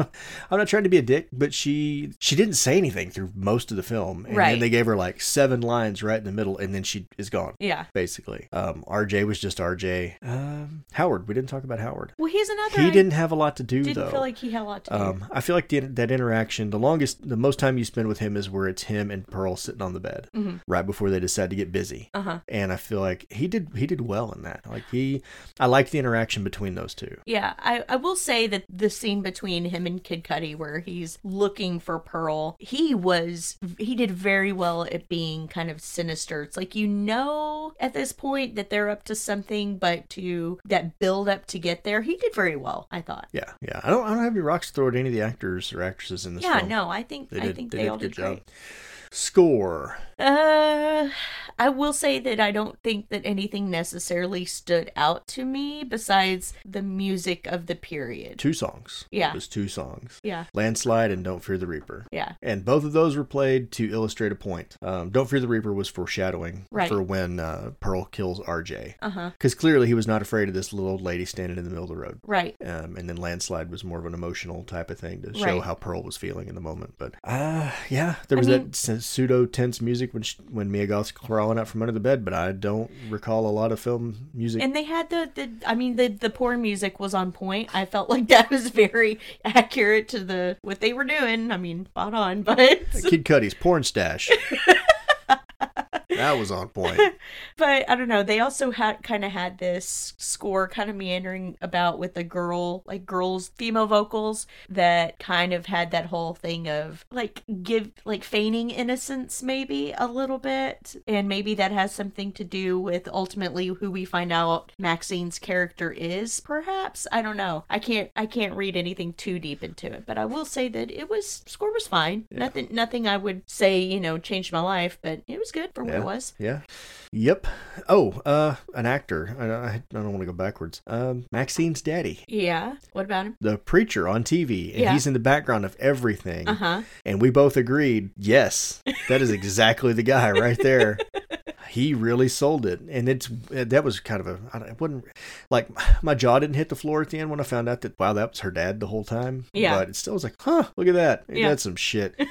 I'm not trying to be a dick, but she she didn't say anything through most of the film, and Right. then they gave her like seven lines right in the middle, and then she is gone. yeah. Basically, um, RJ was just RJ. Um, Howard, we didn't talk about Howard. Well, he's another. He I didn't have a lot to do didn't though. feel like he had a lot to do. Um, I feel like the, that interaction, the longest, the most time you spend with him is where it's him and Pearl sitting on the bed Mhm. right before they decide to get busy. Uh huh. And I feel like he did he did well in that. Like he, I like the interaction between those two. Yeah, I, I will say that the scene between him and Kid Cudi where he's looking for Pearl, he was he did very well at being kind of sinister. It's like you know at this point that they're up to something, but to that build up to get there, he did very well, I thought. Yeah, yeah. I don't I don't have any rocks to throw at any of the actors or actresses in this Yeah, film. no, I think They I did, think they they, did all a good did great. job. Score. Uh, I will say that I don't think that anything necessarily stood out to me besides the music of the period. Two songs. Yeah. It was two songs. Yeah, Landslide and Don't Fear the Reaper. yeah, And both of those were played to illustrate a point. Um, Don't Fear the Reaper was foreshadowing Right. for when uh, Pearl kills RJ. uh huh, Because clearly he was not afraid of this little old lady standing in the middle of the road. right. Um, and then Landslide was more of an emotional type of thing to show Right. how Pearl was feeling in the moment. But uh, yeah, there I was mean- that pseudo tense music when she, when Mia Goth's crawling out from under the bed, but I don't recall a lot of film music. And they had the, the I mean the the porn music was on point. I felt like (laughs) that was very accurate to the what they were doing. I mean, spot on, but Kid Cudi's porn stash. (laughs) that was on point. (laughs) but I don't know. They also had kind of had this score kind of meandering about with the girl, like girls, female vocals that kind of had that whole thing of like give like feigning innocence, maybe a little bit, and maybe that has something to do with ultimately who we find out Maxine's character is. Perhaps I don't know. I can't I can't read anything too deep into it, but I will say that it was score was fine. Nothing nothing I would say you know changed my life, but it was good for what Yeah. Was. Yeah. Yep. Oh, uh, an actor. I, I, I don't want to go backwards. Um, Maxine's daddy. Yeah. What about him? The preacher on TV, and Yeah. he's in the background of everything. Uh huh. And we both agreed, yes, that is exactly the guy right there. (laughs) He really sold it, and it's that was kind of a I don't- it wouldn't like my jaw didn't hit the floor at the end when I found out that wow that was her dad the whole time. Yeah. but it still was like, huh, look at that, Yeah. that some shit. (laughs)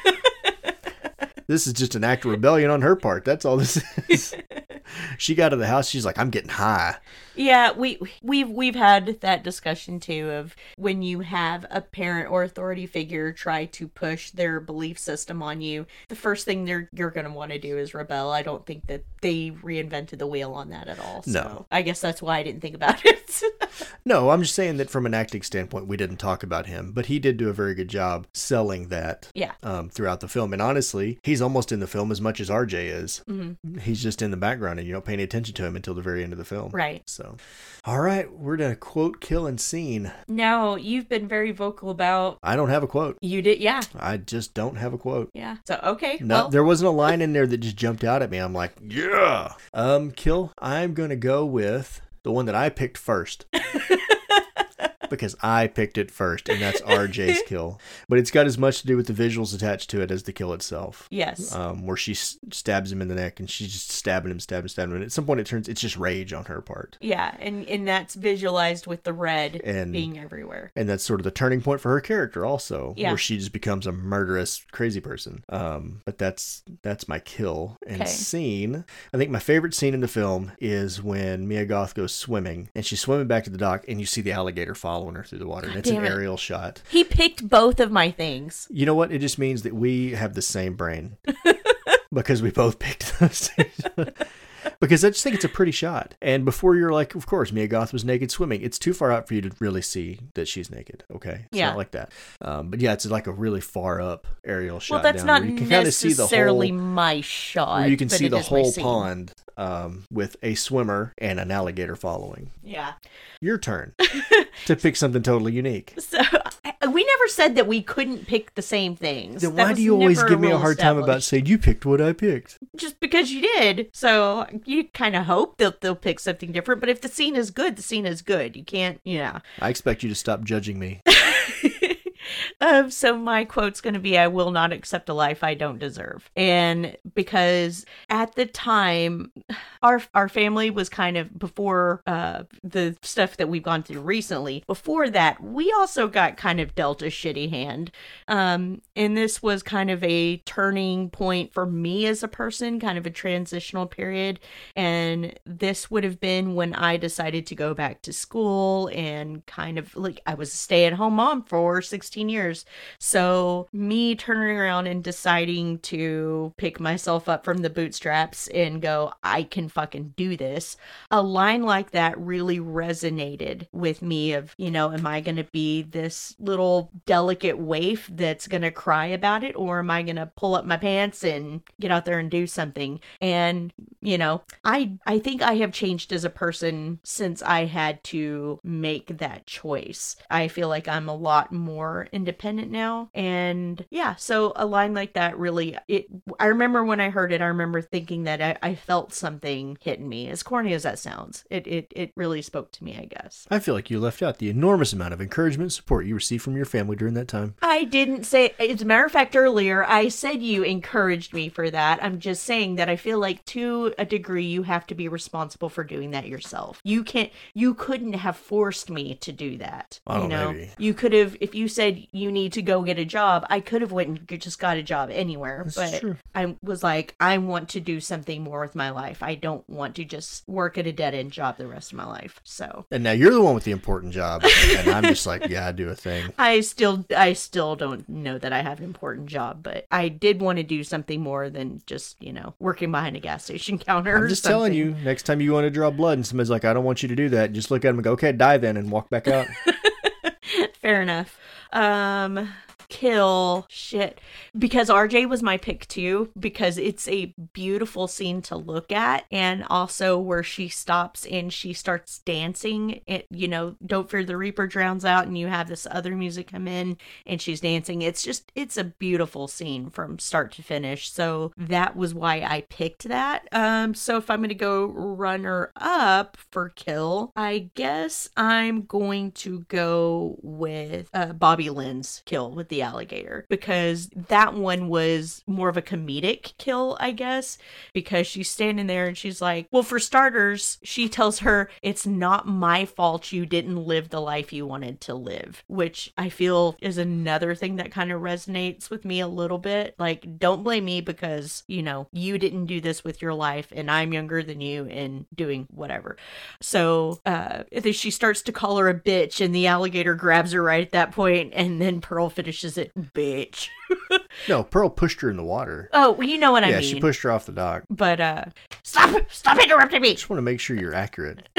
this is just an act of rebellion on her part. That's all this is. (laughs) she got to the house. She's like, I'm getting high. Yeah, we we've we've had that discussion too of when you have a parent or authority figure try to push their belief system on you, the first thing they're you're gonna want to do is rebel. I don't think that they reinvented the wheel on that at all. So No. I guess that's why I didn't think about (laughs) it. No, I'm just saying that from an acting standpoint, we didn't talk about him, but he did do a very good job selling that Yeah. um, throughout the film. And honestly, he's almost in the film as much as RJ is. Mhm. He's just in the background and you don't pay any attention to him until the very end of the film. Right. So, all right, we're going to quote, kill, and scene. Now, you've been very vocal about I don't have a quote. you did yeah. I just don't have a quote. Yeah. So okay. No, well, there wasn't a line in there that just jumped out at me. I'm like, yeah. Um, kill. I'm gonna go with the one that I picked first. (laughs) because I picked it first, and that's RJ's (laughs) kill. But it's got as much to do with the visuals attached to it as the kill itself. yes. Um, where she s- stabs him in the neck, and she's just stabbing him, stabbing, stabbing him. And at some point, it turns it's just rage on her part, yeah, and and that's visualized with the red and being everywhere. and that's sort of the turning point for her character also Yeah. where she just becomes a murderous crazy person um but that's that's my kill and Okay. scene i think my favorite scene in the film is when mia goth goes swimming and she's swimming back to the dock and you see the alligator following her through the water and it's an it. aerial shot He picked both of my things. you know what it just means that we have the same brain (laughs) because we both picked those things. (laughs) because I just think it's a pretty shot. And before you're like, of course, Mia Goth was naked swimming. It's too far out for you to really see that she's naked. Okay, it's Yeah. not like that. Um, but yeah, it's like a really far up aerial shot. Well, that's not you can kind of see the necessarily whole. my shot. You can see the whole pond um, with a swimmer and an alligator following. Yeah. Your turn (laughs) to pick something totally unique. So we never said that we couldn't pick the same things. Then why do you always give me a hard time about saying you picked what I picked? just because you did? So you kind of hope that they'll pick something different. But if the scene is good, the scene is good. You can't, you know. I expect you to stop judging me. (laughs) (laughs) Um, so my quote's going to be I will not accept a life I don't deserve. And because at the time our our family was kind of before uh the stuff that we've gone through recently, before that, we also got kind of dealt a shitty hand. Um and this was kind of a turning point for me as a person, kind of a transitional period and this would have been when I decided to go back to school and kind of like I was a stay at home mom for 16 years. So, me turning around and deciding to pick myself up from the bootstraps and go, I can fucking do this. A line like that really resonated with me of, you know, am I going to be this little delicate waif that's going to cry about it or am I going to pull up my pants and get out there and do something? And, you know, I I think I have changed as a person since I had to make that choice. I feel like I'm a lot more independent now and yeah, so a line like that really it I remember when I heard it I remember thinking that I, I felt something hitting me. As corny as that sounds, it it it really spoke to me, I guess. I feel like you left out the enormous amount of encouragement support you received from your family during that time. I didn't say, as a matter of fact, earlier I said you encouraged me for that. I'm just saying that I feel like to a degree you have to be responsible for doing that yourself. You can't, you couldn't have forced me to do that. Oh, you know, maybe. you could have, if you said you need to go get a job, I could have went and just got a job anywhere. That's but true. I was like, I want to do something more with my life. I don't want to just work at a dead end job the rest of my life. So. And now you're the one with the important job, and I'm just like, yeah, I do a thing. (laughs) I still I still don't know that I have an important job, but I did want to do something more than just, you know, working behind a gas station (laughs) counter. I'm just telling you, next time you want to draw blood and somebody's like, I don't want you to do that, just look at them and go, okay, die then, and walk back out. (laughs) Fair enough. Um kill shit. Because RJ was my pick too because it's a beautiful scene to look at and also where she stops and she starts dancing. It you know don't fear the reaper drowns out and you have this other music come in and she's dancing. It's just it's a beautiful scene from start to finish. So that was why I picked that. Um so if I'm going to go runner up for kill I guess I'm going to go with uh, Bobby Lynn's kill with the alligator because that one was more of a comedic kill, I guess, because she's standing there and she's like, well, for starters, she tells her it's not my fault you didn't live the life you wanted to live, which I feel is another thing that kind of resonates with me a little bit. Like, don't blame me because, you know, you didn't do this with your life and I'm younger than you and doing whatever. So uh, she starts to call her a bitch, and the alligator grabs her right at that point, and then Pearl finishes it, bitch. (laughs) No, Pearl pushed her in the water. Oh, you know what I mean? yeah, mean. she pushed her off the dock. but uh, stop! Stop interrupting me. Just want to make sure you're accurate. (laughs)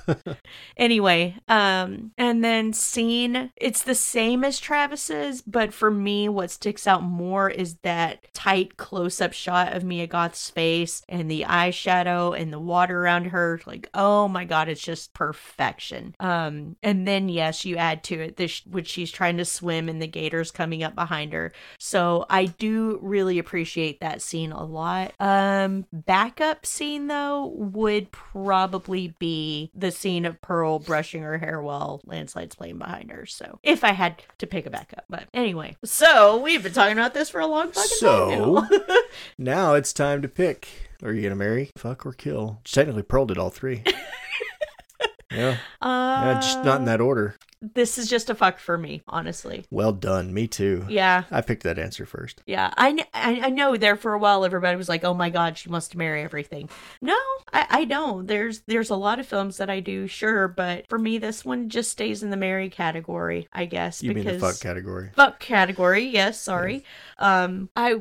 (laughs) Anyway, um, and then scene, it's the same as Travis's, but for me, what sticks out more is that tight close up shot of Mia Goth's face and the eyeshadow and the water around her. Like, oh my god, it's just perfection. Um, and then yes, you add to it this when she's trying to swim and the gators coming up behind her. So I do really appreciate that scene a lot. Um, backup scene though would probably be the scene of Pearl brushing her hair while Landslide's playing behind her. So if I had to pick a backup, but anyway, so we've been talking about this for a long fucking So- time now. (laughs) Now it's time to pick. Are you gonna marry, fuck, or kill? Technically, Pearl did all three. (laughs) yeah, uh, yeah, just not in that order. This is just a fuck for me, honestly. Well done. Me too. Yeah. I picked that answer first. Yeah, I, kn- I, I know there for a while everybody was like, "Oh my god, she must marry everything." No, I, I don't. There's there's a lot of films that I do, sure, but for me, this one just stays in the marry category, I guess. You mean the fuck category? fuck category? Yes, sorry. Um, I.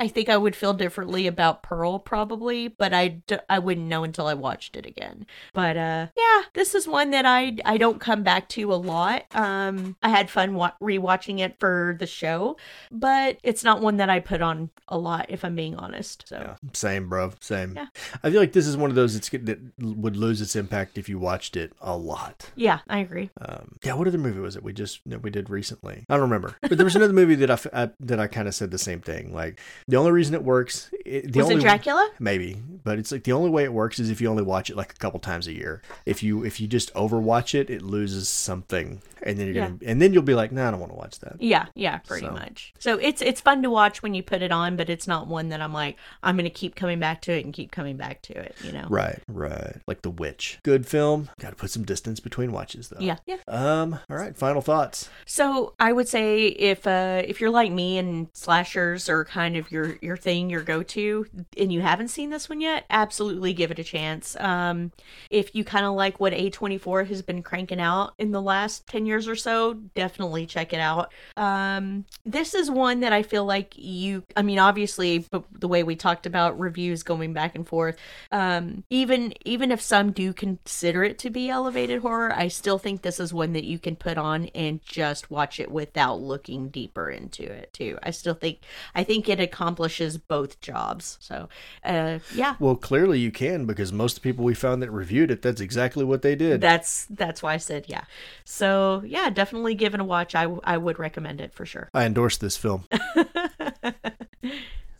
I think I would feel differently about Pearl probably, but I, d- I wouldn't know until I watched it again. But uh yeah, this is one that I I don't come back to a lot. Um I had fun wa- rewatching it for the show, but it's not one that I put on a lot if I'm being honest. So Yeah, same, bro. Same. Yeah. I feel like this is one of those that's, that would lose its impact if you watched it a lot. yeah, I agree. Um, yeah, what other movie was it we just that we did recently? I don't remember, but there was another movie that I, I- that I kind of said the same thing. Like the only reason it works, it, the Was only it Dracula? maybe, but it's like the only way it works is if you only watch it like a couple times a year. If you if you just overwatch it, it loses something, and then you're Yeah. gonna and then you'll be like, nah, I don't want to watch that. Yeah, yeah, pretty So. much. So it's it's fun to watch when you put it on, but it's not one that I'm like I'm gonna keep coming back to it and keep coming back to it. You know? Right, right. Like The Witch, good film. Got to put some distance between watches though. Yeah, yeah. Um. All right. Final thoughts. So I would say if uh if you're like me and slashers are kind of your your thing, your go to, and you haven't seen this one yet, absolutely give it a chance. Um, if you kind of like what A24 has been cranking out in the last ten years or so, definitely check it out. Um, this is one that I feel like you. I mean, obviously, but the way we talked about reviews going back and forth, um, even even if some do consider it to be elevated horror, I still think this is one that you can put on and just watch it without looking deeper into it too. I still think I think it accomplishes both jobs. So, uh, yeah, Well, clearly you can because most of the people we found that reviewed it, that's exactly what they did. that's that's why I said yeah. So yeah, definitely give it a watch. I I would recommend it for sure. I endorse this film. (laughs)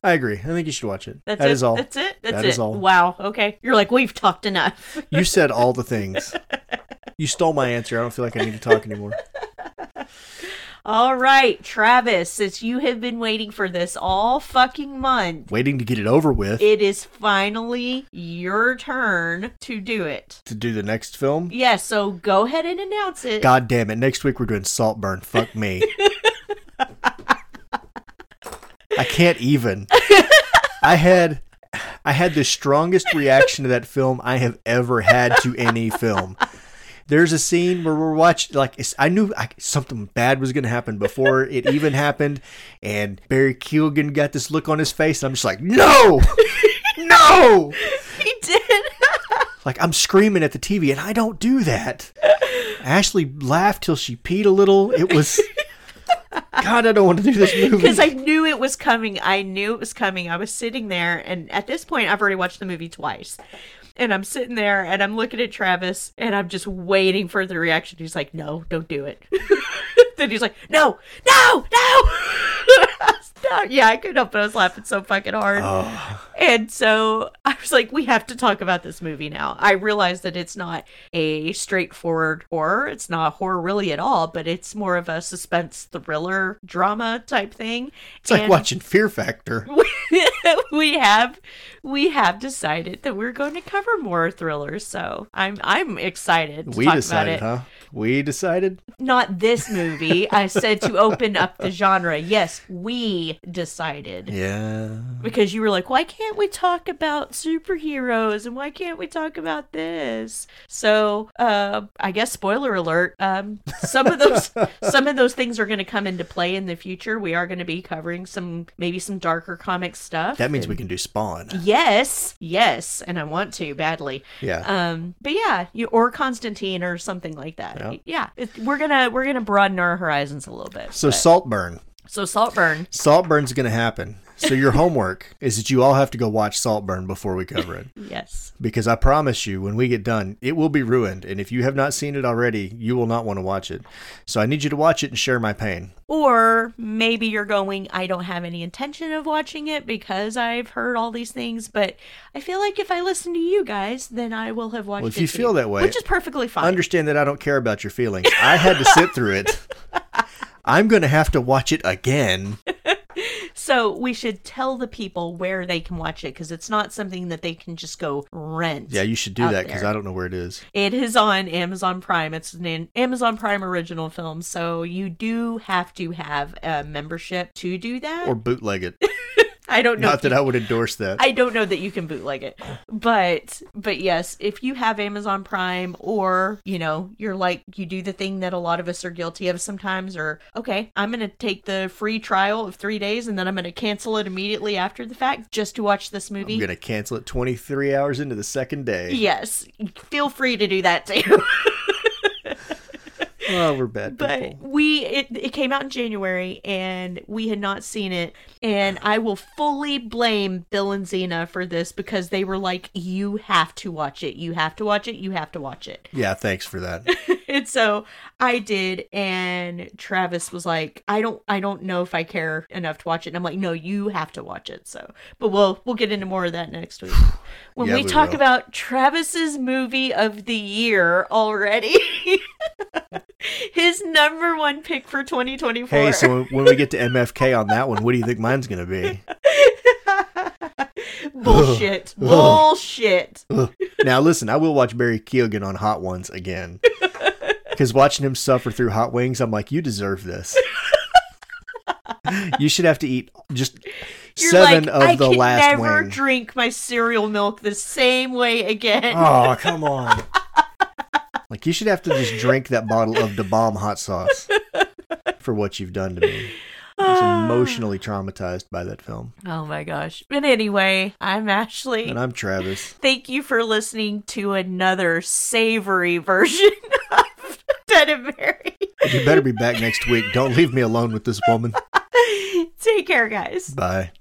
I agree. I think you should watch it. That's That it. is all. That's it. That's That it. is all. Wow. Okay. You're like we've talked enough. You said all the things. (laughs) You stole my answer. I don't feel like I need to talk anymore. (laughs) All right, Travis, since you have been waiting for this all fucking month, Waiting to get it over with it is finally your turn to do it. to do the next film. Yes, so go ahead and announce it. God damn it. Next week we're doing Saltburn. Fuck me. I can't even. I had I had the strongest reaction to that film I have ever had to any film. There's a scene where we're watching, like it's, I knew I, something bad was going to happen before (laughs) it even happened, and Barry Keoghan got this look on his face, and I'm just like, no, (laughs) no, He did. (laughs) like I'm screaming at the TV, and I don't do that. Ashley laughed till she peed a little. It was, God, I don't want to do this movie. Because I knew it was coming. I knew it was coming. I was sitting there, and at this point, I've already watched the movie twice. And I'm sitting there, and I'm looking at Travis, and I'm just waiting for the reaction. He's like, "No, don't do it." (laughs) then he's like, "No, no, no." (laughs) (laughs) Yeah, I couldn't help but I was laughing so fucking hard. Oh, And so I was like, we have to talk about this movie now. I realize that it's not a straightforward horror. It's not horror really at all, but it's more of a suspense thriller drama type thing. it's like watching Fear Factor. (laughs) we have we have decided that we're going to cover more thrillers. So I'm I'm excited to We talk decided, about it. huh? We decided. Not this movie. I said to (laughs) open up the genre. Yes, we decided. Yeah. Because you were like, why can't we talk about superheroes and why can't we talk about this? So, uh, I guess spoiler alert. Um, some of those, (laughs) some of those things are going to come into play in the future. We are going to be covering some, maybe some darker comic stuff. That means we can do Spawn. Yes, yes, and I want to badly. Yeah. Um, but yeah, you, or Constantine or something like that. Yeah. Yeah, it, we're gonna we're gonna broaden our horizons a little bit. So but- Saltburn. so Saltburn. Saltburn's going to happen. So your homework is that you all have to go watch Saltburn before we cover it. (laughs) Yes. Because I promise you, when we get done, it will be ruined. And if you have not seen it already, you will not want to watch it. So I need you to watch it and share my pain. Or maybe you're going, I don't have any intention of watching it because I've heard all these things, but I feel like if I listen to you guys, then I will have watched Well, if it you too. feel that way, which is perfectly fine. Understand that I don't care about your feelings. I had to sit through it. (laughs) I'm going to have to watch it again. (laughs) so we should tell the people where they can watch it because it's not something that they can just go rent. Yeah, you should do that because. I don't know where it is. It is on Amazon Prime. It's an Amazon Prime original film, so you do have to have a membership to do that. Or bootleg it. (laughs) I don't know. Not that you- I would endorse that. I don't know that you can bootleg it, but but yes, if you have Amazon Prime or you know you're like you do the thing that a lot of us are guilty of sometimes, or okay, I'm gonna take the free trial of three days and then I'm gonna cancel it immediately after the fact just to watch this movie. I'm going to cancel it 23 hours into the second day. Yes, feel free to do that too. (laughs) Oh, we're bad but people. we it, it came out in january and we had not seen it. And i will fully blame bill and zena for this because they were like you have to watch it. You have to watch it. You have to watch it. (laughs) Yeah, thanks for that. and so i did. And travis was like i don't i don't know if i care enough to watch it. And i'm like no you have to watch it. So but we'll we'll get into more of that next week. (sighs) When Yeah, we we talk will. about travis's movie of the year already (laughs) (laughs) his number one pick for 2024 Hey, so when we get to MFK on that one, what do you think mine's going to be? (laughs) bullshit (laughs) bullshit Now, listen, I will watch Barry Keoghan on Hot Ones again. Because watching him suffer through hot wings, I'm like, you deserve this. you should have to eat just You're seven like, of I the can last never wing. drink my cereal milk the same way again. Oh, come on. Like, you should have to just drink that bottle of Da Bomb hot sauce for what you've done to me. I was ah. emotionally traumatized by that film. Oh my gosh. But anyway, I'm Ashley. And I'm Travis. Thank you for listening to another savory version (laughs) of Ben and Mary. You better be back next week. Don't leave me alone with this woman. (laughs) Take care, guys. Bye.